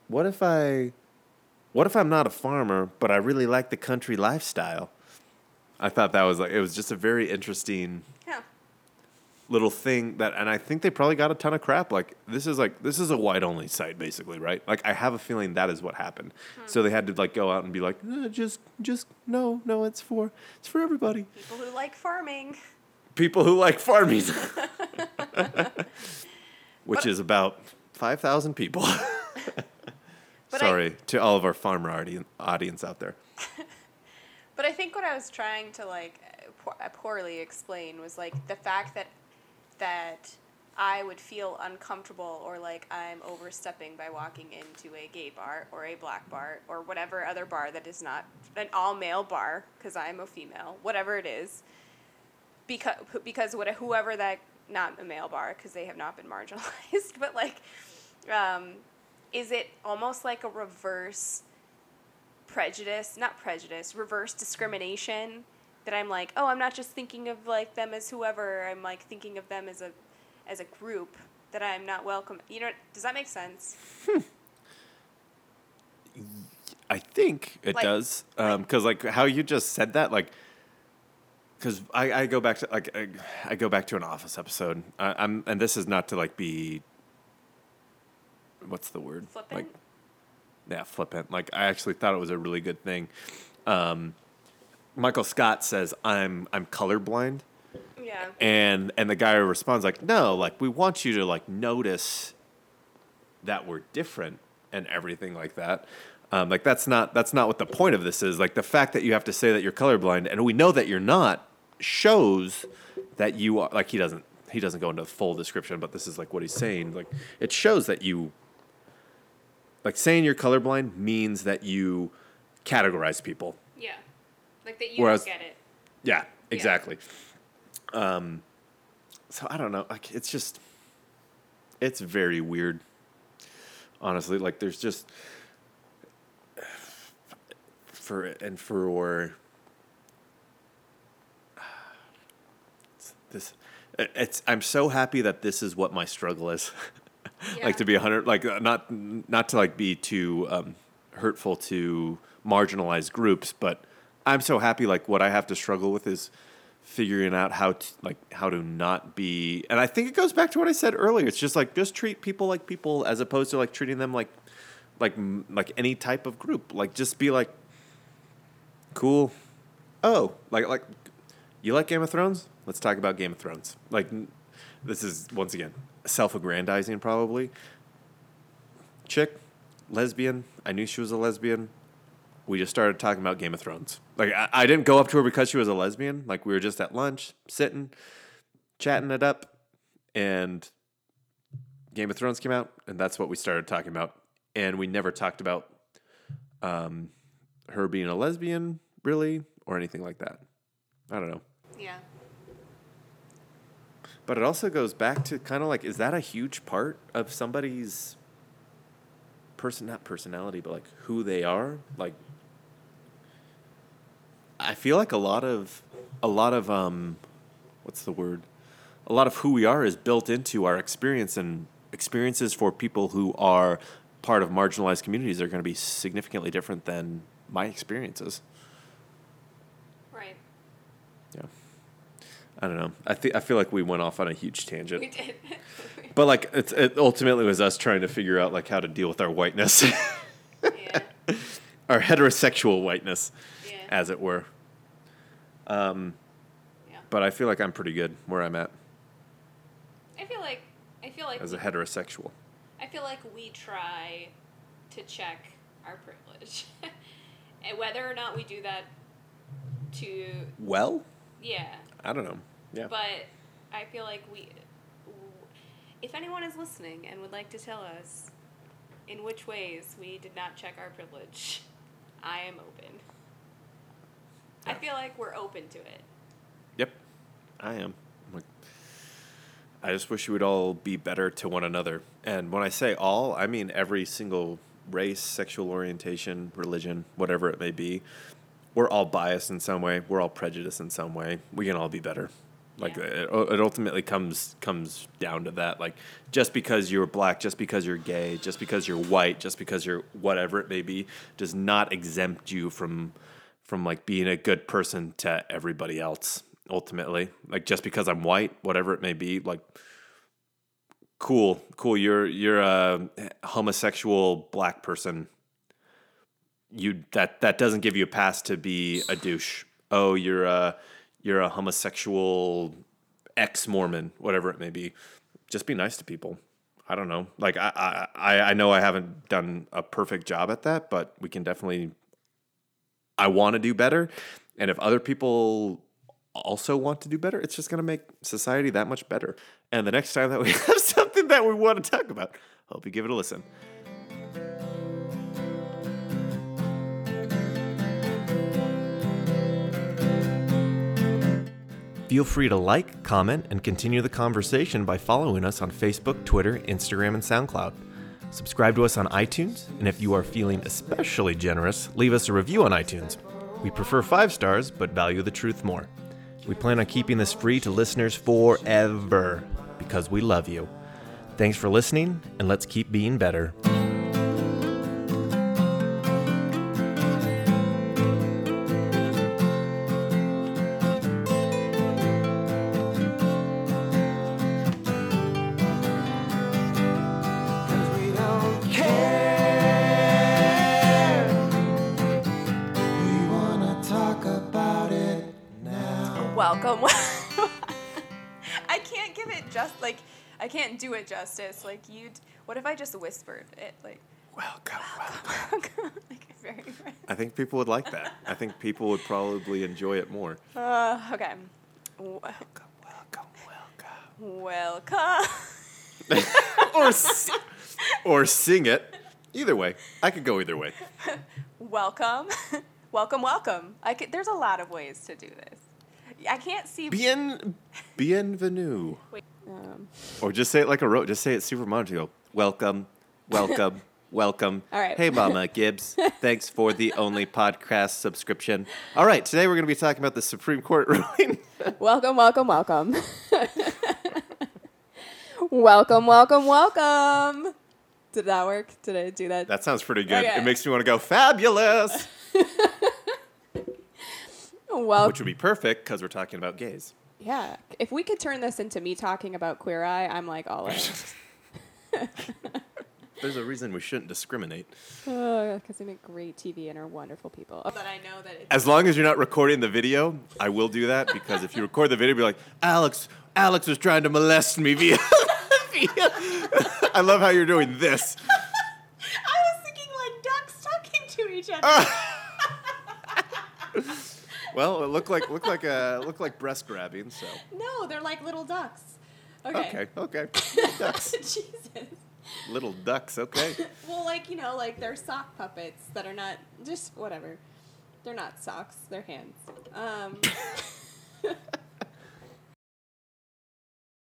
S2: "What if I, what if I'm not a farmer, but I really like the country lifestyle?" I thought that was like it was just a very interesting
S1: yeah.
S2: Little thing that and I think they probably got a ton of crap. Like this is like this is a white only site basically, right? Like I have a feeling that is what happened. So they had to like go out and be like, "Uh, just just no, no, it's for it's for everybody.
S1: People who like farming.
S2: People who like farming. Which
S1: But-
S2: is about 5,000 people.
S1: But I-
S2: Sorry to all of our farmer audi- audience out there.
S1: But I think what I was trying to like poorly explain was like the fact that that I would feel uncomfortable or like I'm overstepping by walking into a gay bar or a black bar or whatever other bar that is not an all male bar because I'm a female, whatever it is. Because because what whoever that not a male bar because they have not been marginalized, but like, um, is it almost like a reverse? prejudice, not prejudice, reverse discrimination that I'm like, oh, I'm not just thinking of like them as whoever, I'm like thinking of them as a as a group that I'm not welcome. You know, does that make sense? Hmm.
S2: I think it
S1: Like-
S2: does. Because like how you just said that, like, because I, I go back to like I, I go back to an office episode. I, I'm and this is not to like be. What's the word?
S1: Flippant?
S2: Like, yeah, flippant. Like I actually thought it was a really good thing. Um, Michael Scott says I'm I'm colorblind.
S1: Yeah.
S2: And and the guy responds like, "No, like we want you to like notice that we're different and everything like that." Um, like that's not that's not what the point of this is. Like the fact that you have to say that you're colorblind and we know that you're not shows that you are like he doesn't he doesn't go into full description, but this is like what he's saying. Like it shows that you like saying you're colorblind means that you categorize people.
S1: Like that you
S2: Whereas-
S1: don't get it.
S2: yeah, exactly. Um, so I don't know. Like it's just, it's very weird. Honestly, like there's just for and for this. It's. I'm so happy that this is what my struggle is.
S1: Yeah.
S2: like to be a hundred. Like uh, not not to like be too um, hurtful to marginalized groups, but I'm so happy. Like what I have to struggle with is figuring out how to like how to not be and i think it goes back to what i said earlier it's just like just treat people like people as opposed to like treating them like like like any type of group like just be like cool. Oh like like you like game of thrones? Let's talk about game of thrones. Like this is once again self-aggrandizing probably. Chick lesbian. I knew she was a lesbian we just started talking about Game of Thrones. Like I, I didn't go up to her because she was a lesbian. Like we were just at lunch, sitting, chatting it up, and Game of Thrones came out, and that's what we started talking about. And we never talked about um, her being a lesbian, really, or anything like that. I don't know.
S3: Yeah.
S2: But it also goes back to kind of like, is that a huge part of somebody's person, not personality, but like who they are? Like, I feel like a lot of, a lot of, um, what's the word? A lot of who we are is built into our experience, and experiences for people who are part of marginalized communities are going to be significantly different than my experiences.
S3: Right.
S2: Yeah. I don't know. I think I feel like we went off on a huge tangent.
S3: We did.
S2: But like it's, it ultimately was us trying to figure out like how to deal with our whiteness,
S3: yeah.
S2: our heterosexual whiteness,
S3: Yeah.
S2: as it were. Um,
S3: Yeah.
S2: but I feel like I'm pretty good where I'm at
S3: I feel like I feel like
S2: as a heterosexual.
S3: I feel like we try to check our privilege, and whether or not we do that to
S2: Well,
S3: yeah.
S2: I don't know. Yeah.
S3: But I feel like we, if anyone is listening and would like to tell us in which ways we did not check our privilege, I am open. I feel like we're open to it.
S2: Yep, I am. I'm like, I just wish we would all be better to one another. And when I say all, I mean every single race, sexual orientation, religion, whatever it may be. We're all biased in some way. We're all prejudiced in some way. We can all be better. Like
S3: Yeah.
S2: it, it ultimately comes comes down to that. Like just because you're black, just because you're gay, just because you're white, just because you're whatever it may be, does not exempt you from from like being a good person to everybody else ultimately. Like just because i'm white whatever it may be like cool cool you're you're a homosexual black person. You that that doesn't give you a pass to be a douche. Oh you're a you're a homosexual ex-mormon whatever it may be. Just be nice to people. I don't know. Like i i i know i haven't done a perfect job at that but we can definitely I want to do better. And if other people also want to do better, it's just going to make society that much better. And the next time that we have something that we want to talk about, hope you give it a listen. Feel free to like, comment, and continue the conversation by following us on Facebook, Twitter, Instagram, and SoundCloud. Subscribe to us on iTunes, and if you are feeling especially generous, leave us a review on iTunes. We prefer five stars, but value the truth more. We plan on keeping this free to listeners forever because we love you. Thanks for listening, and let's keep being better.
S3: Justice. Like you, what if I just whispered it? Like,
S2: Welcome, welcome.
S3: like very.
S2: I think people would like that. I think people would probably enjoy it more.
S3: Uh, okay.
S2: Welcome, welcome, welcome.
S3: Welcome.
S2: or, si- or sing it. Either way, I could go either way.
S3: welcome. welcome. Welcome. I could, there's a lot of ways to do this. I can't see.
S2: Bien, bienvenue.
S1: Um,
S2: Or just say it like a rote. Just say it super monotone. Go, welcome, welcome, welcome.
S1: All right.
S2: Hey, Mama Gibbs. Thanks for the only podcast subscription. All right. Today we're going to be talking about the Supreme Court ruling.
S1: welcome, welcome, welcome. welcome, welcome, welcome. Did that work? Did I do that?
S2: that sounds pretty good.
S1: Okay.
S2: It makes me want to go fabulous.
S1: well,
S2: which would be perfect because we're talking about gays.
S1: Yeah. If we could turn this into me talking about Queer Eye, I'm like all in.
S2: There's a reason we shouldn't discriminate.
S1: Oh, because they make great TV and are wonderful people. But I know that it's.
S2: As long as you're not recording the video, I will do that because if you record the video, be like, Alex, Alex was trying to molest me via. via. I love how you're doing this.
S1: I was thinking like ducks talking to each other.
S2: Well, it looked like looked like uh, looked like breast grabbing. So
S1: no, they're like little ducks. Okay.
S2: okay, okay, ducks,
S1: Jesus.
S2: little ducks. Okay,
S1: Well, like, you know, like they're sock puppets that are not just whatever. They're not socks, they're hands. Um,